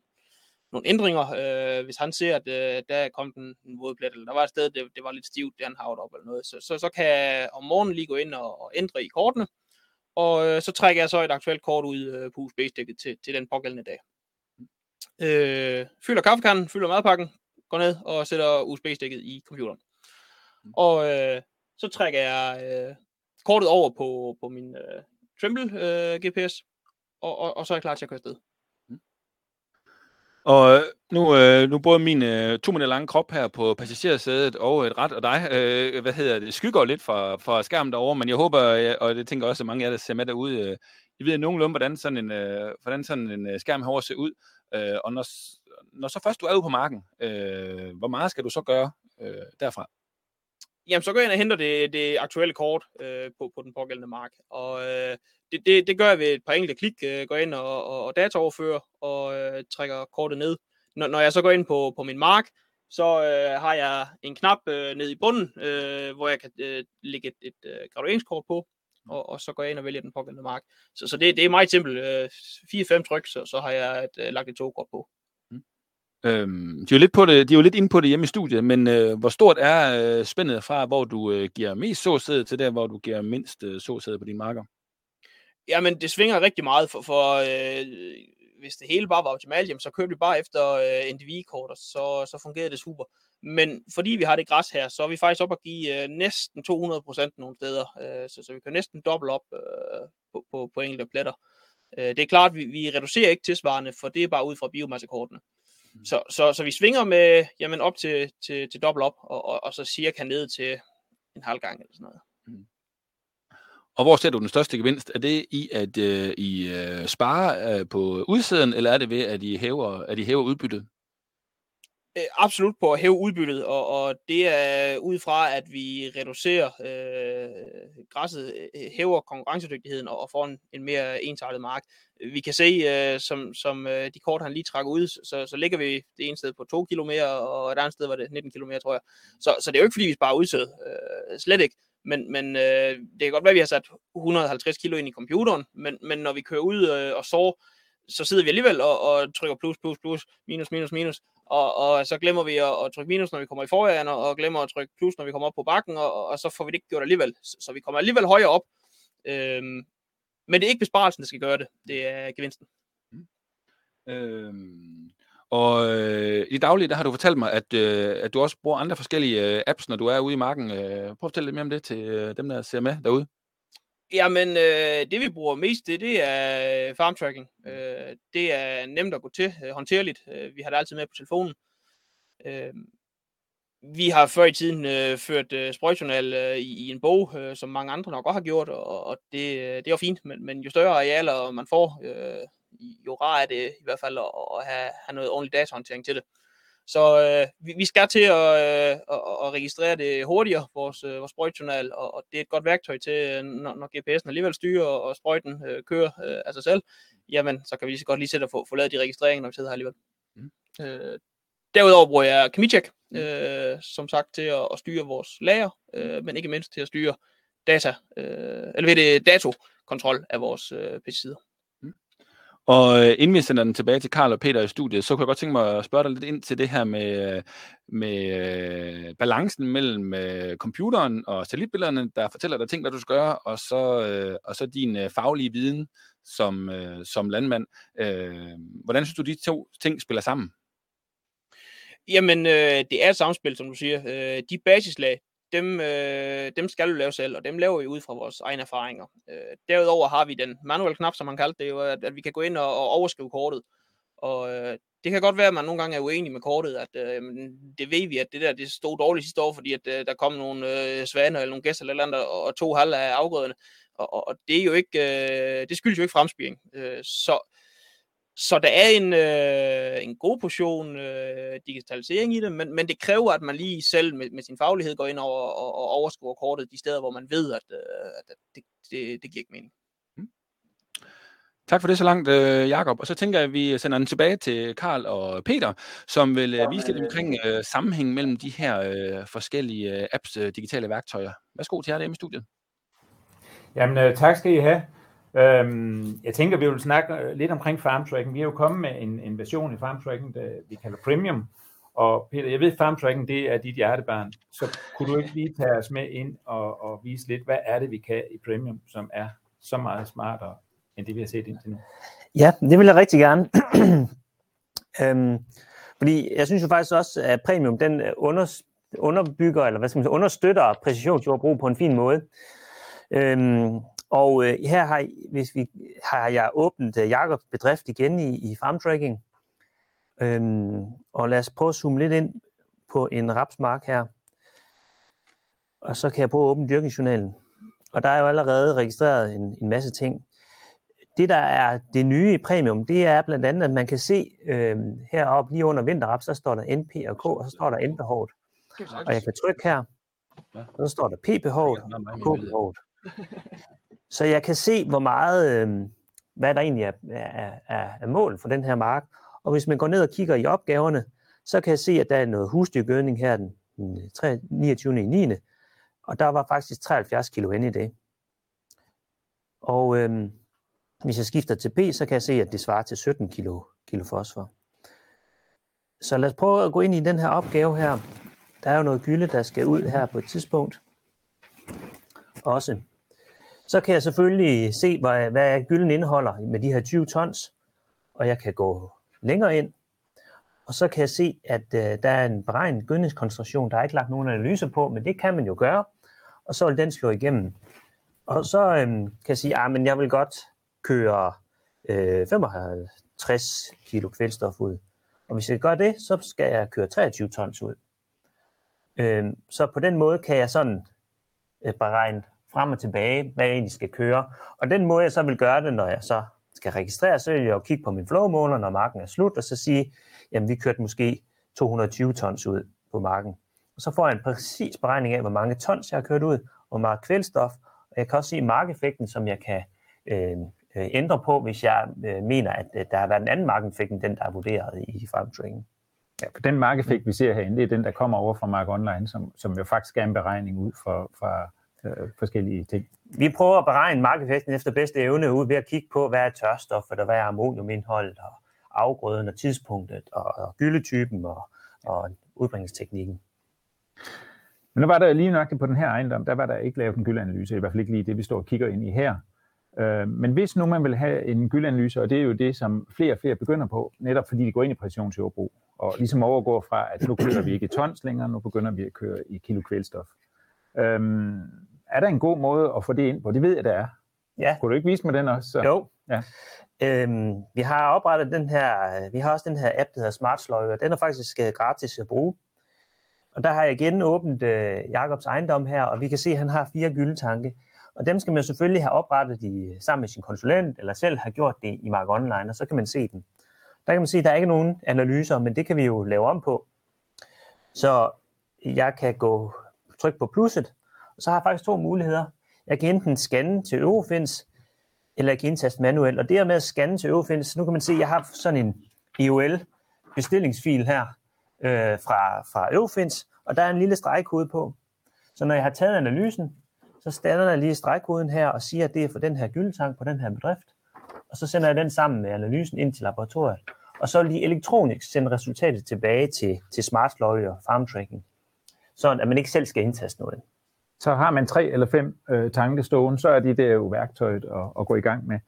nogle ændringer. Øh, hvis han ser, at øh, der er kommet en, en vådplet, eller der var et sted, det, det var lidt stivt, det han havede op eller noget. Så, så, så kan jeg om morgenen lige gå ind og, og ændre i kortene. Og øh, så trækker jeg så et aktuelt kort ud øh, på USB-stikket til, til den pågældende dag. Øh, fylder kaffekanden, fylder madpakken, går ned og sætter USB-stikket i computeren. Og øh, så trækker jeg øh, kortet over på, på min øh, Trimble øh, GPS, og, og, og så er jeg klar til at køre afsted. Og øh, nu, øh, nu både min øh, to minutter lange krop her på passagersædet og et ret og dig, øh, hvad hedder det, skygger lidt fra, fra skærmen derovre, men jeg håber, øh, og det tænker også, at mange af jer, der ser med derude, øh, I ved nogenlunde, hvordan sådan en, øh, hvordan sådan en øh, skærm herovre ser ud. Øh, og når, når så først du er ude på marken, øh, hvor meget skal du så gøre øh, derfra? Jamen, så går jeg ind og henter det, det aktuelle kort øh, på, på den pågældende mark. Og øh, det, det, det gør jeg ved et par enkelte klik. Øh, går ind og, og, og dataoverfører og øh, trækker kortet ned. Når, når jeg så går ind på, på min mark, så øh, har jeg en knap øh, nede i bunden, øh, hvor jeg kan øh, lægge et, et øh, gradueringskort på, og, og så går jeg ind og vælger den pågældende mark. Så, så det, det er meget simpelt. Øh, 4-5 tryk, så, så har jeg et, øh, lagt et togkort på. Mm. Øhm, de, er jo lidt på det, de er jo lidt inde på det hjemme i studiet, men øh, hvor stort er øh, spændet fra, hvor du øh, giver mest såsæde til der, hvor du giver mindst øh, såsæde på dine marker? Jamen, det svinger rigtig meget, for, for øh, hvis det hele bare var optimalt, jamen, så kørte vi bare efter øh, NDV-kort, og så, så fungerede det super. Men fordi vi har det græs her, så er vi faktisk op at give øh, næsten 200 procent nogle steder, øh, så, så vi kan næsten dobbelt op øh, på, på, på enkelte pletter. Øh, det er klart, vi, vi reducerer ikke tilsvarende, for det er bare ud fra biomassekortene. Så, så, så vi svinger med jamen op til, til, til dobbelt op, og, og, og så cirka ned til en halv gang eller sådan noget. Og hvor ser du den største gevinst? Er det i, at øh, I øh, sparer øh, på udsiden, eller er det ved, at I hæver, at I hæver udbyttet? Øh, absolut på at hæve udbyttet, og, og det er ud fra, at vi reducerer øh, græsset, øh, hæver konkurrencedygtigheden og, og får en, en mere ensartet mark. Vi kan se, øh, som, som øh, de kort han lige trækker ud, så, så ligger vi det ene sted på 2 km, og et andet sted var det 19 km, tror jeg. Så, så det er jo ikke, fordi vi sparer udsæd. Øh, slet ikke. Men, men øh, det kan godt være, at vi har sat 150 kilo ind i computeren, men, men når vi kører ud øh, og sår, så sidder vi alligevel og, og trykker plus, plus, plus, minus, minus, minus, og, og så glemmer vi at, at trykke minus, når vi kommer i forvejen, og, og glemmer at trykke plus, når vi kommer op på bakken, og, og så får vi det ikke gjort alligevel. Så, så vi kommer alligevel højere op. Øhm, men det er ikke besparelsen, der skal gøre det. Det er gevinsten. Mm. Øhm, og øh, i daglige, der har du fortalt mig, at, øh, at du også bruger andre forskellige øh, apps, når du er ude i marken. Øh, prøv at fortælle lidt mere om det til øh, dem, der ser med derude. Jamen, øh, det vi bruger mest, det, det er farm tracking. Øh, det er nemt at gå til, øh, håndterligt. Øh, vi har det altid med på telefonen. Øh, vi har før i tiden øh, ført øh, sprøjtjournal øh, i, i en bog, øh, som mange andre nok også har gjort, og, og det, øh, det er jo fint, men, men jo større arealer man får, øh, jo rar er det i hvert fald at, at have, have noget ordentlig datahåndtering til det. Så øh, vi, vi skal til at, øh, at, at registrere det hurtigere, vores, øh, vores sprøjtjournal, og, og det er et godt værktøj til, øh, når, når GPS'en alligevel styrer, og sprøjten øh, kører øh, af sig selv, jamen så kan vi lige så godt lige sætte og få, få lavet de registreringer, når vi sidder her alligevel. Mm. Øh, derudover bruger jeg Chemicheck, mm. øh, som sagt, til at, at styre vores lager, øh, men ikke mindst til at styre data, øh, eller ved det datokontrol af vores øh, pesticider. Og øh, inden vi sender den tilbage til Karl og Peter i studiet, så kunne jeg godt tænke mig at spørge dig lidt ind til det her med, øh, med øh, balancen mellem øh, computeren og satellitbillederne, der fortæller dig ting, hvad du skal gøre, og så, øh, og så din øh, faglige viden som, øh, som landmand. Øh, hvordan synes du, de to ting spiller sammen? Jamen, øh, det er et samspil, som du siger. Øh, de basislag, dem, øh, dem skal du lave selv, og dem laver vi ud fra vores egne erfaringer. Øh, derudover har vi den manuelle knap, som man kaldte det, jo, at, at vi kan gå ind og, og overskrive kortet. Og øh, det kan godt være, at man nogle gange er uenig med kortet, at øh, det ved vi, at det der det stod dårligt sidste år, fordi at, øh, der kom nogle øh, svaner eller nogle gæster eller andet, og, og to halv af afgrøderne. Og, og, og det er jo ikke, øh, det skyldes jo ikke fremspiring. Øh, så så der er en, øh, en god portion øh, digitalisering i det, men, men det kræver, at man lige selv med, med sin faglighed går ind over og, og overskuer kortet de steder, hvor man ved, at, øh, at det, det, det giver ikke mening. Mm. Tak for det så langt, øh, Jakob. Og så tænker jeg, at vi sender den tilbage til Karl og Peter, som vil øh, vise lidt omkring øh, sammenhængen mellem de her øh, forskellige øh, apps, øh, digitale værktøjer. Værsgo til jer der i studiet. Jamen, øh, tak skal I have. Øhm, jeg tænker, vi vil snakke øh, lidt omkring farm tracking. Vi er jo kommet med en, en version i farm tracking, der vi kalder Premium. Og Peter, jeg ved, farm tracking, det er dit hjertebarn. Så kunne du ikke lige tage os med ind og, og vise lidt, hvad er det, vi kan i Premium, som er så meget smartere, end det, vi har set indtil nu? Ja, det vil jeg rigtig gerne. [CLEARS THROAT] øhm, fordi jeg synes jo faktisk også, at Premium, den øh, under, underbygger, eller hvad skal man sige, understøtter præcisionsjordbrug på en fin måde. Øhm, og øh, her har, hvis vi, har jeg åbnet uh, Jakobs bedrift igen i, i farm tracking. Øhm, og lad os prøve at zoome lidt ind på en rapsmark her. Og så kan jeg prøve at åbne dyrkningsjournalen. Og der er jo allerede registreret en, en masse ting. det, der er det nye i premium, det er blandt andet, at man kan se øh, heroppe lige under vinterrap, så står der NP og K, og så står der N-behovet. Og jeg kan trykke her, og så står der P-behovet og K-behovet. [LAUGHS] Så jeg kan se, hvor meget, øh, hvad der egentlig er, er, er, er mål for den her mark. Og hvis man går ned og kigger i opgaverne, så kan jeg se, at der er noget husdyrgødning her den 29. i 9. Og der var faktisk 73 kilo hen i det. Og øh, hvis jeg skifter til P, så kan jeg se, at det svarer til 17 kilo, kilo fosfor. Så lad os prøve at gå ind i den her opgave her. Der er jo noget gylde, der skal ud her på et tidspunkt. Også. Så kan jeg selvfølgelig se, hvad, hvad gylden indeholder med de her 20 tons. Og jeg kan gå længere ind. Og så kan jeg se, at øh, der er en beregnet gødningskoncentration. Der er ikke lagt nogen analyse på, men det kan man jo gøre. Og så vil den slå igennem. Og så øhm, kan jeg sige, ah, at jeg vil godt køre øh, 55 kilo kvælstof ud. Og hvis jeg gør det, så skal jeg køre 23 tons ud. Øhm, så på den måde kan jeg sådan øh, beregne frem og tilbage, hvad jeg egentlig skal køre. Og den måde, jeg så vil gøre det, når jeg så skal registrere, så vil jeg jo kigge på min flowmåler, når marken er slut, og så sige, jamen vi kørte måske 220 tons ud på marken. Og så får jeg en præcis beregning af, hvor mange tons jeg har kørt ud, hvor meget kvælstof, og jeg kan også se markeffekten, som jeg kan øh, øh ændre på, hvis jeg øh, mener, at øh, der har været en anden markeffekt end den, der er vurderet i farmtraining. Ja, for den markeffekt, vi ser herinde, det er den, der kommer over fra Mark Online, som, som jo faktisk er en beregning ud for, fra, øh, forskellige ting. Vi prøver at beregne markeffekten efter bedste evne ud ved at kigge på, hvad er tørstoffer, hvad er ammoniumindholdet, og afgrøden og tidspunktet, og, og gyldetypen og, og udbringelsesteknikken. Men nu var der lige nok på den her ejendom, der var der ikke lavet en gyldeanalyse, i hvert fald ikke lige det, vi står og kigger ind i her. Øh, men hvis nu man vil have en gyldeanalyse, og det er jo det, som flere og flere begynder på, netop fordi de går ind i præcisionsjordbrug, og ligesom overgår fra, at nu kører vi ikke i tons længere, nu begynder vi at køre i kilo kvælstof. Øhm, er der en god måde at få det ind på? Det ved jeg, der er. Ja. Kunne du ikke vise mig den også? Så? Jo. Ja. Øhm, vi har oprettet den her, vi har også den her app, der hedder Smart Sløjve, den er faktisk øh, gratis at bruge. Og der har jeg igen åbent øh, Jakobs ejendom her, og vi kan se, at han har fire gyldetanke. Og dem skal man selvfølgelig have oprettet i, sammen med sin konsulent, eller selv have gjort det i Mark Online, og så kan man se den. Der kan man se, at der er ikke nogen analyser, men det kan vi jo lave om på. Så jeg kan gå trykke på plusset, og så har jeg faktisk to muligheder. Jeg kan enten scanne til Eurofins, eller jeg kan indtaste manuelt. Og det her med at scanne til Eurofins, nu kan man se, at jeg har sådan en EOL bestillingsfil her øh, fra, fra Eurofins, og der er en lille stregkode på. Så når jeg har taget analysen, så stander jeg lige stregkoden her og siger, at det er for den her gyldetank på den her bedrift. Og så sender jeg den sammen med analysen ind til laboratoriet. Og så lige elektronisk sende resultatet tilbage til, til Smart Lawyer Farm Tracking sådan at man ikke selv skal indtaste noget. Så har man tre eller fem øh, tanke stående, så er de der jo værktøjet at, at gå i gang med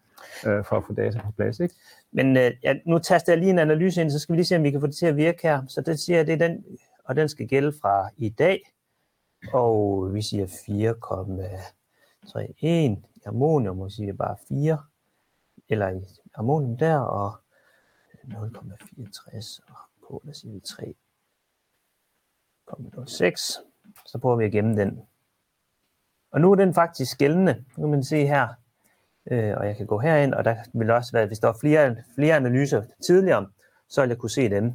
øh, for at få data på plads. Ikke? Men øh, ja, nu taster jeg lige en analyse ind, så skal vi lige se, om vi kan få det til at virke her. Så det siger, det er den, og den skal gælde fra i dag. Og vi siger 4,31. Ammonium, og siger bare 4. Eller ammonium der, og 0,64. Og på, der siger vi 3 6. Så prøver vi at gemme den. Og nu er den faktisk gældende. Nu kan man se her, øh, og jeg kan gå herind, og der vil også være, hvis der er flere, flere analyser tidligere, så vil jeg kunne se dem.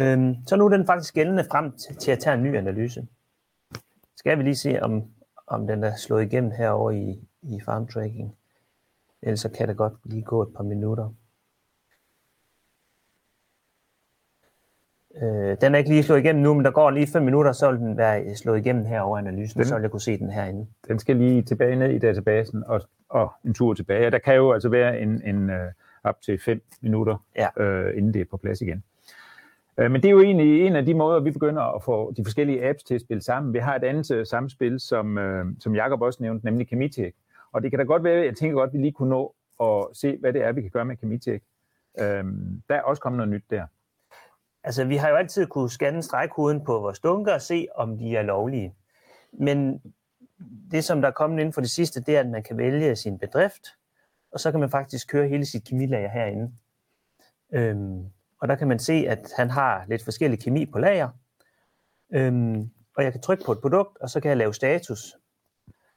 Øhm, så nu er den faktisk gældende frem til, til at tage en ny analyse. Skal vi lige se, om, om den er slået igennem herover i, i farm tracking. Ellers så kan det godt lige gå et par minutter. Øh, den er ikke lige slået igennem nu, men der går lige 5 minutter, så vil den være slået igennem her over analysen, den, så vil jeg kunne se den herinde. Den skal lige tilbage ned i databasen og, og en tur tilbage. Og der kan jo altså være en, en uh, op til 5 minutter, ja. uh, inden det er på plads igen. Uh, men det er jo egentlig en af de måder, vi begynder at få de forskellige apps til at spille sammen. Vi har et andet uh, samspil, som, uh, som Jacob også nævnte, nemlig Chemitech. Og det kan da godt være, jeg tænker godt, at vi lige kunne nå at se, hvad det er, vi kan gøre med Chemitech. Uh, der er også kommet noget nyt der. Altså, vi har jo altid kunne scanne stregkoden på vores dunker og se, om de er lovlige. Men det, som der er kommet inden for det sidste, det er, at man kan vælge sin bedrift, og så kan man faktisk køre hele sit kemilager herinde. Øhm, og der kan man se, at han har lidt forskellig kemi på lager. Øhm, og jeg kan trykke på et produkt, og så kan jeg lave status.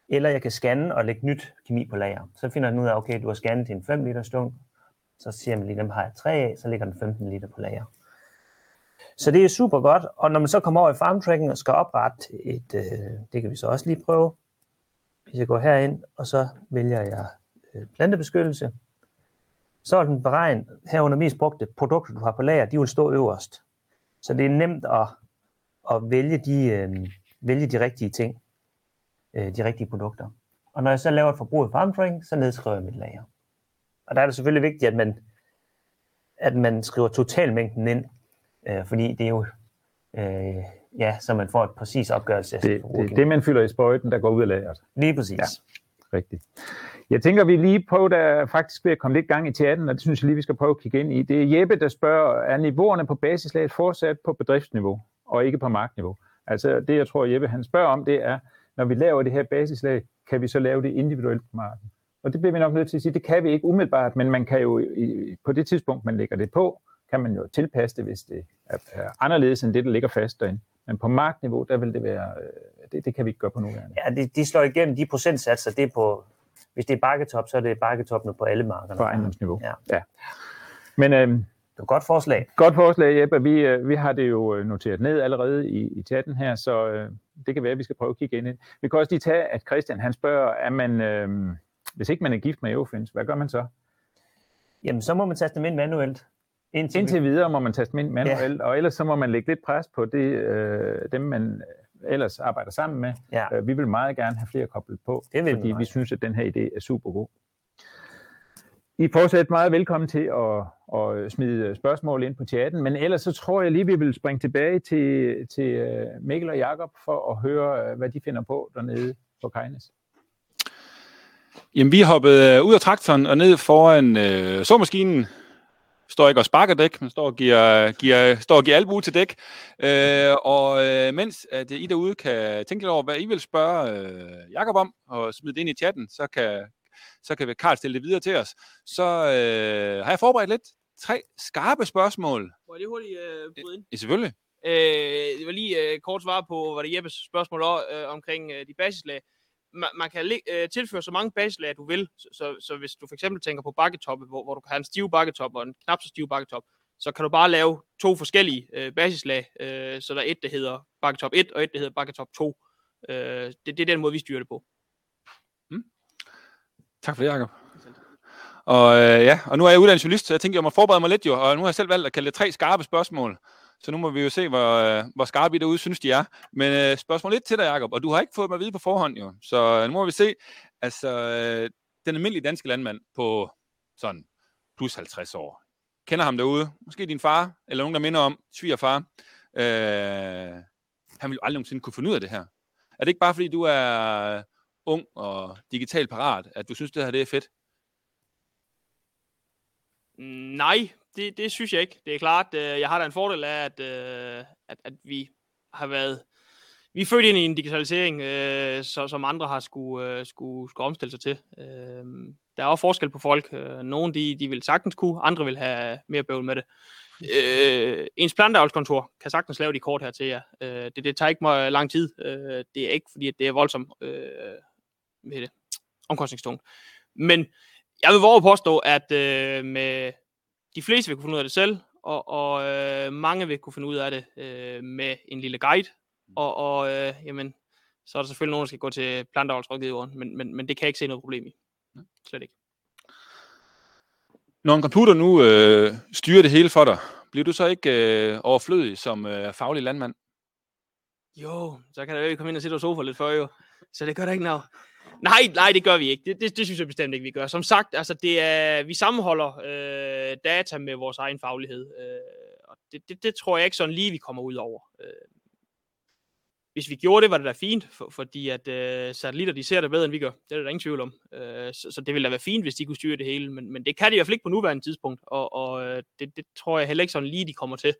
eller jeg kan scanne og lægge nyt kemi på lager. Så finder den ud af, okay, du har scannet til en 5 liter stunk, så siger man lige, dem har jeg 3 af, så ligger den 15 liter på lager. Så det er super godt, og når man så kommer over i farm tracking og skal oprette et, øh, det kan vi så også lige prøve. Hvis jeg går herind, og så vælger jeg øh, plantebeskyttelse, så er den beregnet herunder mest brugte produkter, du har på lager, de vil stå øverst. Så det er nemt at, at vælge, de, øh, vælge de rigtige ting, øh, de rigtige produkter. Og når jeg så laver et forbrug i farm tracking, så nedskriver jeg mit lager. Og der er det selvfølgelig vigtigt, at man, at man skriver totalmængden ind, øh, fordi det er jo, øh, ja, så man får et præcis opgørelse Det, det, det, man fylder i sprøjten, der går ud af lageret. Lige præcis. Ja. Rigtigt. Jeg tænker, vi lige prøver, der faktisk ved at komme lidt gang i chatten, og det synes jeg lige, vi skal prøve at kigge ind i. Det er Jeppe, der spørger, er niveauerne på basislaget fortsat på bedriftsniveau, og ikke på markniveau? Altså det, jeg tror, Jeppe han spørger om, det er, når vi laver det her basislag, kan vi så lave det individuelt på marken? Og det bliver vi nok nødt til at sige, det kan vi ikke umiddelbart, men man kan jo på det tidspunkt, man lægger det på, kan man jo tilpasse det, hvis det er, er anderledes end det, der ligger fast derinde. Men på markniveau, der vil det være, øh, det, det kan vi ikke gøre på nuværende. Ja, de, de slår igennem de procentsatser, det er på, hvis det er bakketop, så er det bakketoppene på alle markerne. På ejendomsniveau. Ja. ja. Men øhm, Det er godt forslag. godt forslag, Jeppe. Vi, øh, vi har det jo øh, noteret ned allerede i, i chatten her, så øh, det kan være, at vi skal prøve at kigge ind i. Vi kan også lige tage, at Christian han spørger, er man, øh, hvis ikke man er gift med Eurofins, hvad gør man så? Jamen, så må man taste dem ind manuelt. Indtil, Indtil videre må man taste dem ind manuelt, ja. og ellers så må man lægge lidt pres på det, øh, dem, man ellers arbejder sammen med. Ja. Øh, vi vil meget gerne have flere koblet på, Det vil vi fordi vi synes, at den her idé er super god. I er fortsat meget velkommen til at, at smide spørgsmål ind på chatten, men ellers så tror jeg lige, vi vil springe tilbage til, til øh, Mikkel og Jakob for at høre, øh, hvad de finder på dernede på Kajnes. Jamen, vi hoppet øh, ud af traktoren og ned foran øh, såmaskinen. Står ikke og sparker dæk, men står og giver, giver, står og giver albu til dæk. Øh, og øh, mens at I derude kan tænke lidt over, hvad I vil spørge øh, Jakob om, og smide det ind i chatten, så kan, så kan Karl stille det videre til os. Så øh, har jeg forberedt lidt tre skarpe spørgsmål. Må jeg lige hurtigt øh, bryde ind? Ja, selvfølgelig. Øh, det var lige øh, kort svar på, hvad det Jeppes spørgsmål øh, omkring øh, de basislag. Man, man kan læ- øh, tilføre så mange basislag, du vil. Så, så, så hvis du for eksempel tænker på bakketoppe, hvor, hvor du kan have en stiv bakketop og en knap så stiv bakketop, så kan du bare lave to forskellige øh, basislag. Øh, så der er et, der hedder bakketop 1, og et, der hedder bakketop 2. Øh, det, det er den måde, vi styrer det på. Mm. Tak for det, Jacob. Og øh, ja, og nu er jeg uddannet journalist, så jeg tænkte, jeg må forberede mig lidt jo, og nu har jeg selv valgt at kalde det tre skarpe spørgsmål. Så nu må vi jo se, hvor, øh, hvor skarpe I derude synes, de er. Men øh, spørgsmål lidt til dig, Jacob, og du har ikke fået mig at vide på forhånd jo, så øh, nu må vi se. Altså, øh, den almindelige danske landmand på sådan plus 50 år, kender ham derude, måske din far, eller nogen, der minder om, svigerfar, øh, han vil jo aldrig nogensinde kunne finde ud af det her. Er det ikke bare, fordi du er øh, ung og digitalt parat, at du synes, det her det er fedt? Mm, nej, det, det synes jeg ikke. Det er klart, øh, jeg har da en fordel af, at, øh, at, at vi har været... Vi er født ind i en digitalisering, øh, så, som andre har skulle, øh, skulle, skulle omstille sig til. Øh, der er også forskel på folk. Øh, nogle de, de vil sagtens kunne, andre vil have mere bøvl med det. Øh, ens plantavlskontor kan sagtens lave de kort her til jer. Øh, det, det tager ikke meget lang tid. Øh, det er ikke, fordi at det er voldsomt øh, med det. omkostningstungt. Men jeg vil våge påstå, at øh, med de fleste vil kunne finde ud af det selv, og, og øh, mange vil kunne finde ud af det øh, med en lille guide. Og, og øh, jamen, så er der selvfølgelig nogen, der skal gå til planteavlsrådgiveren, men, men, men det kan jeg ikke se noget problem i. Slet ikke. Når en computer nu øh, styrer det hele for dig, bliver du så ikke øh, overflødig som øh, faglig landmand? Jo, så kan der jo komme ind og sidde og sofa lidt før jo. Så det gør der ikke noget. Nej, nej, det gør vi ikke. Det, det, det synes jeg bestemt ikke, vi gør. Som sagt, altså, det er, vi sammenholder øh, data med vores egen faglighed. Øh, og det, det, det tror jeg ikke sådan lige, vi kommer ud over. Øh, hvis vi gjorde det, var det da fint, for, fordi at øh, satellitter, de ser det bedre, end vi gør. Det er der ingen tvivl om. Øh, så, så det ville da være fint, hvis de kunne styre det hele, men, men det kan de i hvert fald ikke på nuværende tidspunkt, og, og øh, det, det tror jeg heller ikke sådan lige, de kommer til.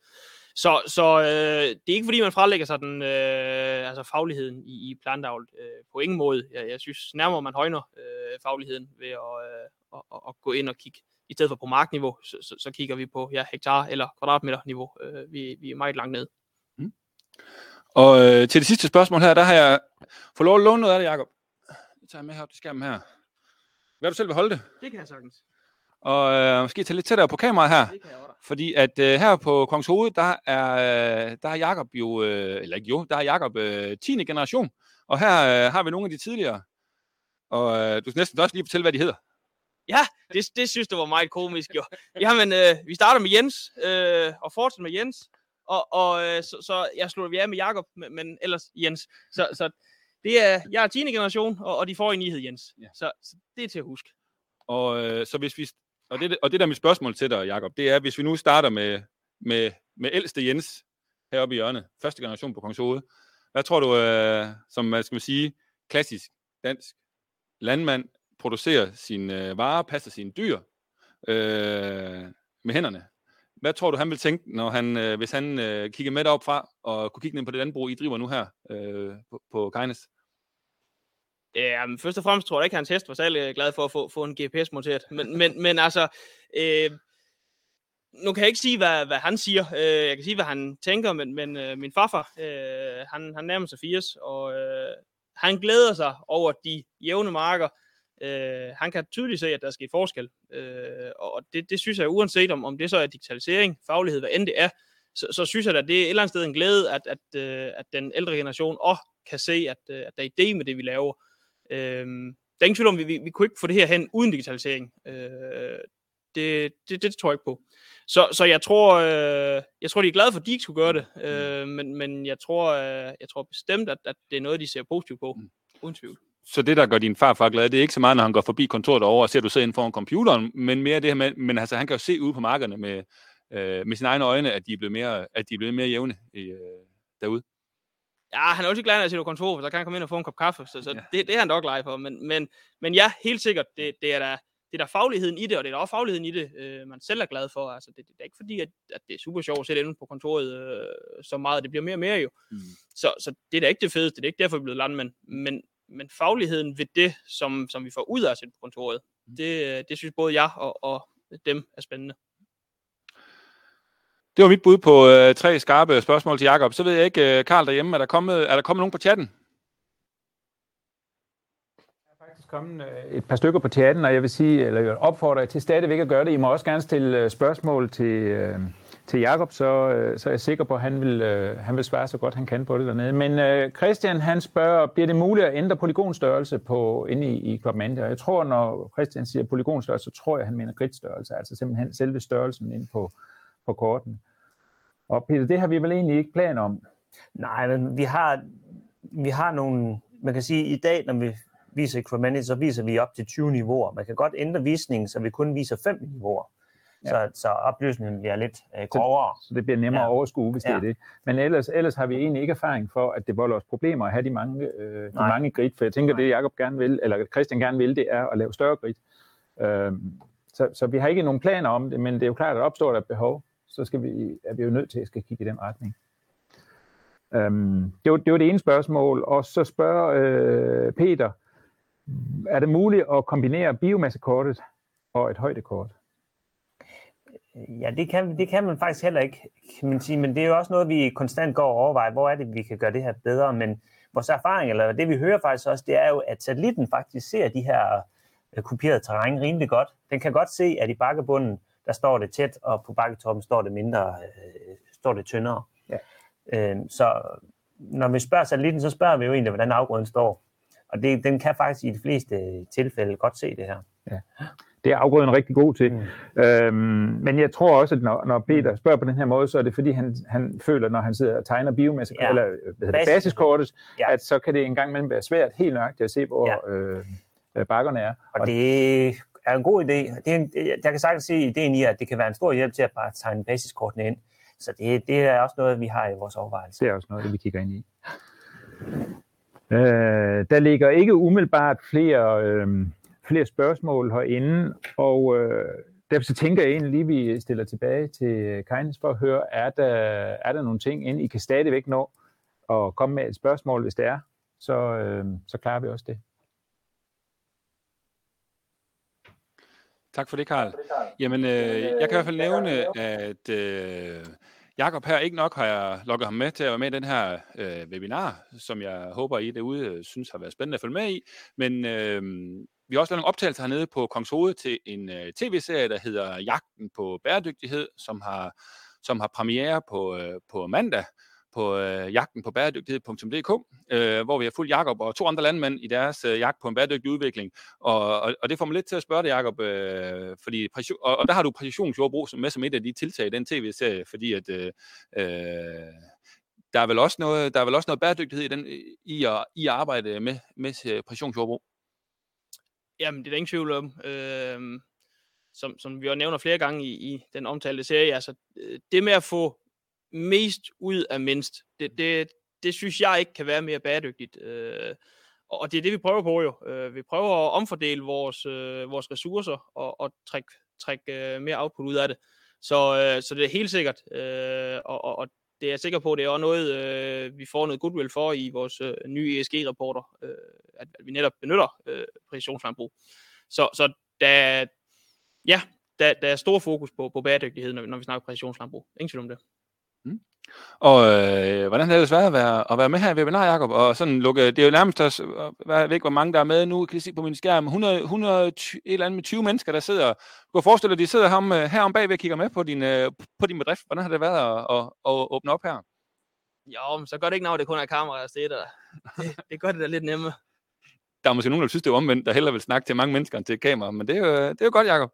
Så, så øh, det er ikke fordi, man frelægger sig den, øh, altså fagligheden i, i plantavl øh, på ingen måde. Jeg, jeg synes nærmere, man højner øh, fagligheden ved at, øh, at, at, at gå ind og kigge. I stedet for på markniveau, så, så, så kigger vi på ja, hektar eller kvadratmeter niveau. Øh, vi, vi er meget langt ned. Og øh, til det sidste spørgsmål her, der har jeg fået lov at låne noget af det, Jacob. tager jeg med her til skærmen her. Hvad du selv vil holde det? Det kan jeg sagtens. Og øh, måske tage lidt tættere på kameraet her. Fordi at øh, her på Kongens Hoved, der er, øh, der er Jakob jo, øh, eller ikke jo, der er Jakob øh, 10. generation. Og her øh, har vi nogle af de tidligere. Og øh, du skal næsten også lige fortælle, hvad de hedder. Ja, det, det synes jeg var meget komisk jo. Jamen, øh, vi starter med Jens, øh, og fortsætter med Jens. Og, og øh, så, så jeg slutter vi af med Jakob, men, men ellers Jens. Så, så det er, jeg er 10. generation, og, og de får en hed Jens. Ja. Så, så det er til at huske. Og, øh, så hvis vi, og, det, og det der er mit spørgsmål til dig, Jakob, det er, hvis vi nu starter med, med, med ældste Jens heroppe i hjørnet, første generation på Kongens Hoved. Hvad tror du, øh, som man skal man sige, klassisk dansk landmand producerer sine øh, varer, passer sine dyr øh, med hænderne? Hvad tror du, han vil tænke, når han, øh, hvis han øh, kigger med op fra og kunne kigge ned på det landbrug, I driver nu her øh, på, på Kajnes? Ja, men først og fremmest tror jeg ikke, at hans hest var særlig øh, glad for at få, få en GPS monteret. Men, men, men altså, øh, nu kan jeg ikke sige, hvad, hvad han siger. Øh, jeg kan sige, hvad han tænker, men, men øh, min farfar, øh, han, han nærmer sig 80, og øh, han glæder sig over de jævne marker. Øh, han kan tydeligt se, at der er sket forskel. Øh, og det, det synes jeg, uanset om, om det så er digitalisering, faglighed, hvad end det er, så, så synes jeg, at det er et eller andet sted en glæde, at, at, at, at den ældre generation også kan se, at, øh, at der er idé med det, vi laver. Øh, der er ingen tvivl om, vi, vi, vi kunne ikke få det her hen uden digitalisering. Øh, det, det, det tror jeg ikke på. Så, så jeg tror, øh, jeg tror, de er glade for, at de ikke skulle gøre det. Øh, men, men jeg tror, øh, jeg tror bestemt, at, at det er noget, de ser positivt på. Mm. Uden tvivl. Så det, der gør din farfar glad, det er ikke så meget, når han går forbi kontoret over og ser, at du sidder inde foran computeren, men mere det her med, men altså, han kan jo se ude på markerne med, øh, med sine egne øjne, at de er blevet mere, at de er blevet mere jævne i, øh, derude. Ja, han er også glad, når jeg sidder på kontor, for så kan han komme ind og få en kop kaffe. Så, så Ja. det, det er han dog glad for. Men, men, men ja, helt sikkert, det, det er da det er der fagligheden i det, og det er der også fagligheden i det, øh, man selv er glad for. Altså, det, det er ikke fordi, at, at det er super sjovt at sidde inde på kontoret øh, så meget. Det bliver mere og mere jo. Mm. Så, så det er da ikke det fedeste. Det er ikke derfor, vi er blevet landmænd. Men, men fagligheden ved det, som, som vi får ud af at sidde på kontoret, det, øh, det synes både jeg og, og dem er spændende. Det var mit bud på øh, tre skarpe spørgsmål til Jakob. Så ved jeg ikke, øh, Karl derhjemme, er der kommet, er der kommet nogen på chatten? Der er faktisk kommet øh, et par stykker på chatten, og jeg vil sige, eller jeg opfordrer jer til stadigvæk at gøre det. I må også gerne stille øh, spørgsmål til, øh, til Jakob, så, øh, så er jeg sikker på, at han vil, øh, han vil svare så godt han kan på det dernede. Men øh, Christian, han spørger, bliver det muligt at ændre polygonstørrelse på, inde i, i Club Og jeg tror, når Christian siger polygonstørrelse, så tror jeg, han mener gridstørrelse, altså simpelthen selve størrelsen ind på, på korten. Og Peter, det har vi vel egentlig ikke plan om. Nej, men vi har, vi har nogle, man kan sige, i dag, når vi viser i Crewmanage, så viser vi op til 20 niveauer. Man kan godt ændre visningen, så vi kun viser 5 niveauer. Ja. Så, så opløsningen bliver lidt øh, grovere. så det bliver nemmere ja. At overskue, hvis ja. det er det. Men ellers, ellers har vi egentlig ikke erfaring for, at det volder os problemer at have de mange, øh, de Nej. mange grid, for jeg tænker, Nej. det Jacob gerne vil, eller Christian gerne vil, det er at lave større grid. Øhm, så, så vi har ikke nogen planer om det, men det er jo klart, at opstår der et behov, så skal vi, er vi jo nødt til at skal kigge i den retning. Øhm, det, var, det var det ene spørgsmål, og så spørger øh, Peter, er det muligt at kombinere biomassekortet og et højdekort? Ja, det kan, det kan man faktisk heller ikke, kan man sige, men det er jo også noget, vi konstant går og overvejer, hvor er det, vi kan gøre det her bedre, men vores erfaring, eller det vi hører faktisk også, det er jo, at satellitten faktisk ser de her øh, kopierede terræn rimelig godt. Den kan godt se, at i bakkebunden, der står det tæt, og på bakketoppen står det mindre, øh, står det tyndere. Ja. Øh, så når vi spørger satellitten, så spørger vi jo egentlig, hvordan afgrøden står. Og det, den kan faktisk i de fleste tilfælde godt se det her. Det er afgrøden rigtig god til. Mm. Øhm, men jeg tror også, at når, når Peter spørger på den her måde, så er det fordi, han, han føler, når han sidder og tegner biomasse, ja. Ja. eller hvad hedder det, Basis- basiskortet, ja. Ja. at så kan det en gang imellem være svært helt nøjagtigt at se, hvor ja. Ja. øh, øh, bakkerne er. Og det er en god idé. Det er en, øh, jeg kan sagtens se ideen i, at det kan være en stor hjælp til at bare tegne basiskortene ind. Så det, det er også noget, vi har i vores overvejelse. Det er også noget, det vi kigger ind i. Øh, der ligger ikke umiddelbart flere, øh, flere spørgsmål herinde, og øh, derfor så tænker jeg egentlig lige, vi stiller tilbage til Kajnes for at høre, er der, er der nogle ting ind? I kan stadigvæk nå at komme med et spørgsmål, hvis det er, så, øh, så klarer vi også det. Tak for det, Karl. Jamen, øh, jeg kan i hvert fald nævne, at øh, Jakob her, ikke nok har jeg lukket ham med til at være med i den her øh, webinar, som jeg håber, I derude øh, synes har været spændende at følge med i. Men øh, vi har også lavet nogle optagelser hernede på Kongs Hoved til en øh, tv-serie, der hedder Jagten på bæredygtighed, som har, som har premiere på, øh, på mandag på øh, jagten på bæredygtighed.dk, øh, hvor vi har fulgt Jakob og to andre landmænd i deres øh, jagt på en bæredygtig udvikling. Og, og, og det får mig lidt til at spørge dig, Jakob, øh, fordi, og, og der har du præcisionsjordbrug med som et af de tiltag i den tv-serie, fordi at øh, øh, der er vel også noget, der er vel også noget bæredygtighed i, den, i, at, i at arbejde med, med øh, præcisionsjordbrug? Jamen, det er der ingen tvivl om. Øh, som, som vi jo nævner flere gange i, i den omtalte serie, altså øh, det med at få mest ud af mindst, det, det, det synes jeg ikke kan være mere bæredygtigt. Øh, og det er det, vi prøver på jo. Øh, vi prøver at omfordele vores, øh, vores ressourcer og, og trække, trække øh, mere output ud af det. Så, øh, så det er helt sikkert. Øh, og, og, og det er jeg sikker på, det er også noget, øh, vi får noget goodwill for i vores øh, nye ESG-rapporter, øh, at, at vi netop benytter øh, præcisionslandbrug. Så, så der, ja, der, der er stor fokus på, på bæredygtighed, når vi, når vi snakker præcisionslandbrug. Ingen tvivl om det. Og øh, hvordan har det ellers været at være, at være med her i webinar, Jacob? Og sådan lukke, det er jo nærmest, også, jeg ved ikke, hvor mange der er med nu, kan I se på min skærm, 100, 100 et eller andet med 20 mennesker, der sidder, du kan forestille dig, de sidder ham, øh, her om bagved og kigger med på din, øh, på din bedrift. Hvordan har det været at, at, at åbne op her? Jo, men så gør det ikke noget, det kun er kameraer og det, det gør det da lidt nemmere. Der er måske nogen, der synes, det er omvendt, der hellere vil snakke til mange mennesker end til kamera, men det er jo, det er jo godt, Jacob.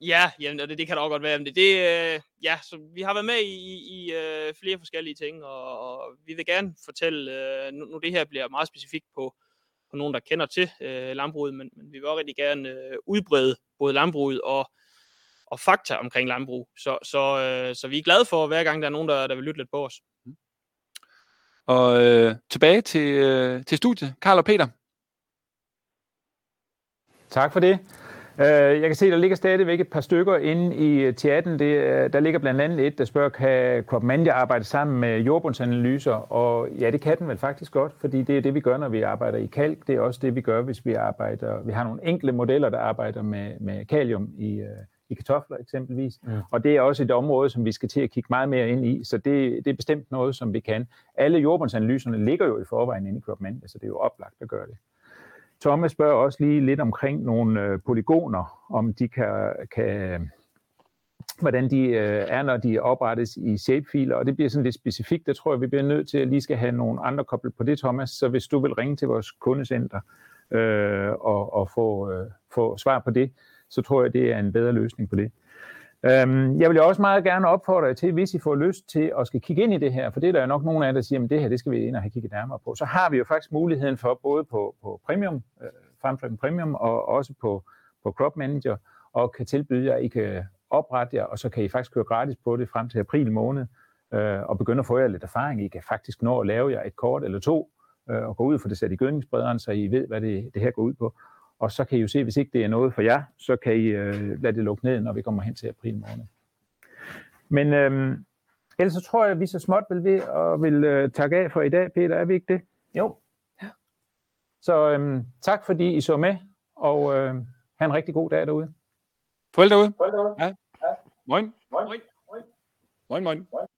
Ja, jamen, det, det kan da også godt være. Men det, det, øh, ja, så vi har været med i, i, i øh, flere forskellige ting, og, og vi vil gerne fortælle, øh, nu, nu det her bliver meget specifikt på, på nogen, der kender til øh, landbruget, men, men vi vil også rigtig gerne øh, udbrede både landbruget og, og fakta omkring landbrug. Så, så, øh, så vi er glade for, hver gang der er nogen, der, der vil lytte lidt på os. Og øh, tilbage til, øh, til studiet. Karl og Peter. Tak for det. Øh, jeg kan se, der ligger stadigvæk et par stykker inde i chatten. Det, der ligger blandt andet et, der spørger, kan CropMandia arbejde sammen med jordbundsanalyser? Og ja, det kan den vel faktisk godt, fordi det er det, vi gør, når vi arbejder i kalk. Det er også det, vi gør, hvis vi arbejder... Vi har nogle enkle modeller, der arbejder med, med kalium i, øh, i kartofler eksempelvis. Mm. Og det er også et område, som vi skal til at kigge meget mere ind i. Så det, det er bestemt noget, som vi kan. Alle jordbundsanalyserne ligger jo i forvejen inde i CropMandia, så det er jo oplagt at gøre det. Thomas spørger også lige lidt omkring nogle øh, polygoner, om de kan, kan hvordan de øh, er, når de oprettes i shapefiler, og det bliver sådan lidt specifikt. Der tror jeg, vi bliver nødt til at lige skal have nogle andre koblet på det, Thomas. Så hvis du vil ringe til vores kundecenter øh, og, og få, øh, få svar på det, så tror jeg, det er en bedre løsning på det. Øhm, jeg vil også meget gerne opfordre jer til, hvis I får lyst til at skal kigge ind i det her, for det er der jo nok nogle af jer, der siger, at det her det skal vi ind og have kigget nærmere på, så har vi jo faktisk muligheden for både på, på Premium, øh, Premium og også på, på Crop Manager, og kan tilbyde jer, at I kan oprette jer, og så kan I faktisk køre gratis på det frem til april måned, øh, og begynde at få jer lidt erfaring. I kan faktisk nå at lave jer et kort eller to, øh, og gå ud for det sat i gødningsbrederen, så I ved, hvad det, det her går ud på. Og så kan I jo se, hvis ikke det er noget for jer, så kan I øh, lade det lukke ned, når vi kommer hen til april måned. Men øh, ellers så tror jeg, at vi så småt vil ved og vil øh, takke af for i dag, Peter. Er vi ikke det? Jo. Ja. Så øh, tak fordi I så med, og øh, have en rigtig god dag derude. Farvel derude. Farvel derude. Ja. ja. Moin. Moin. Moin. Moin. moin.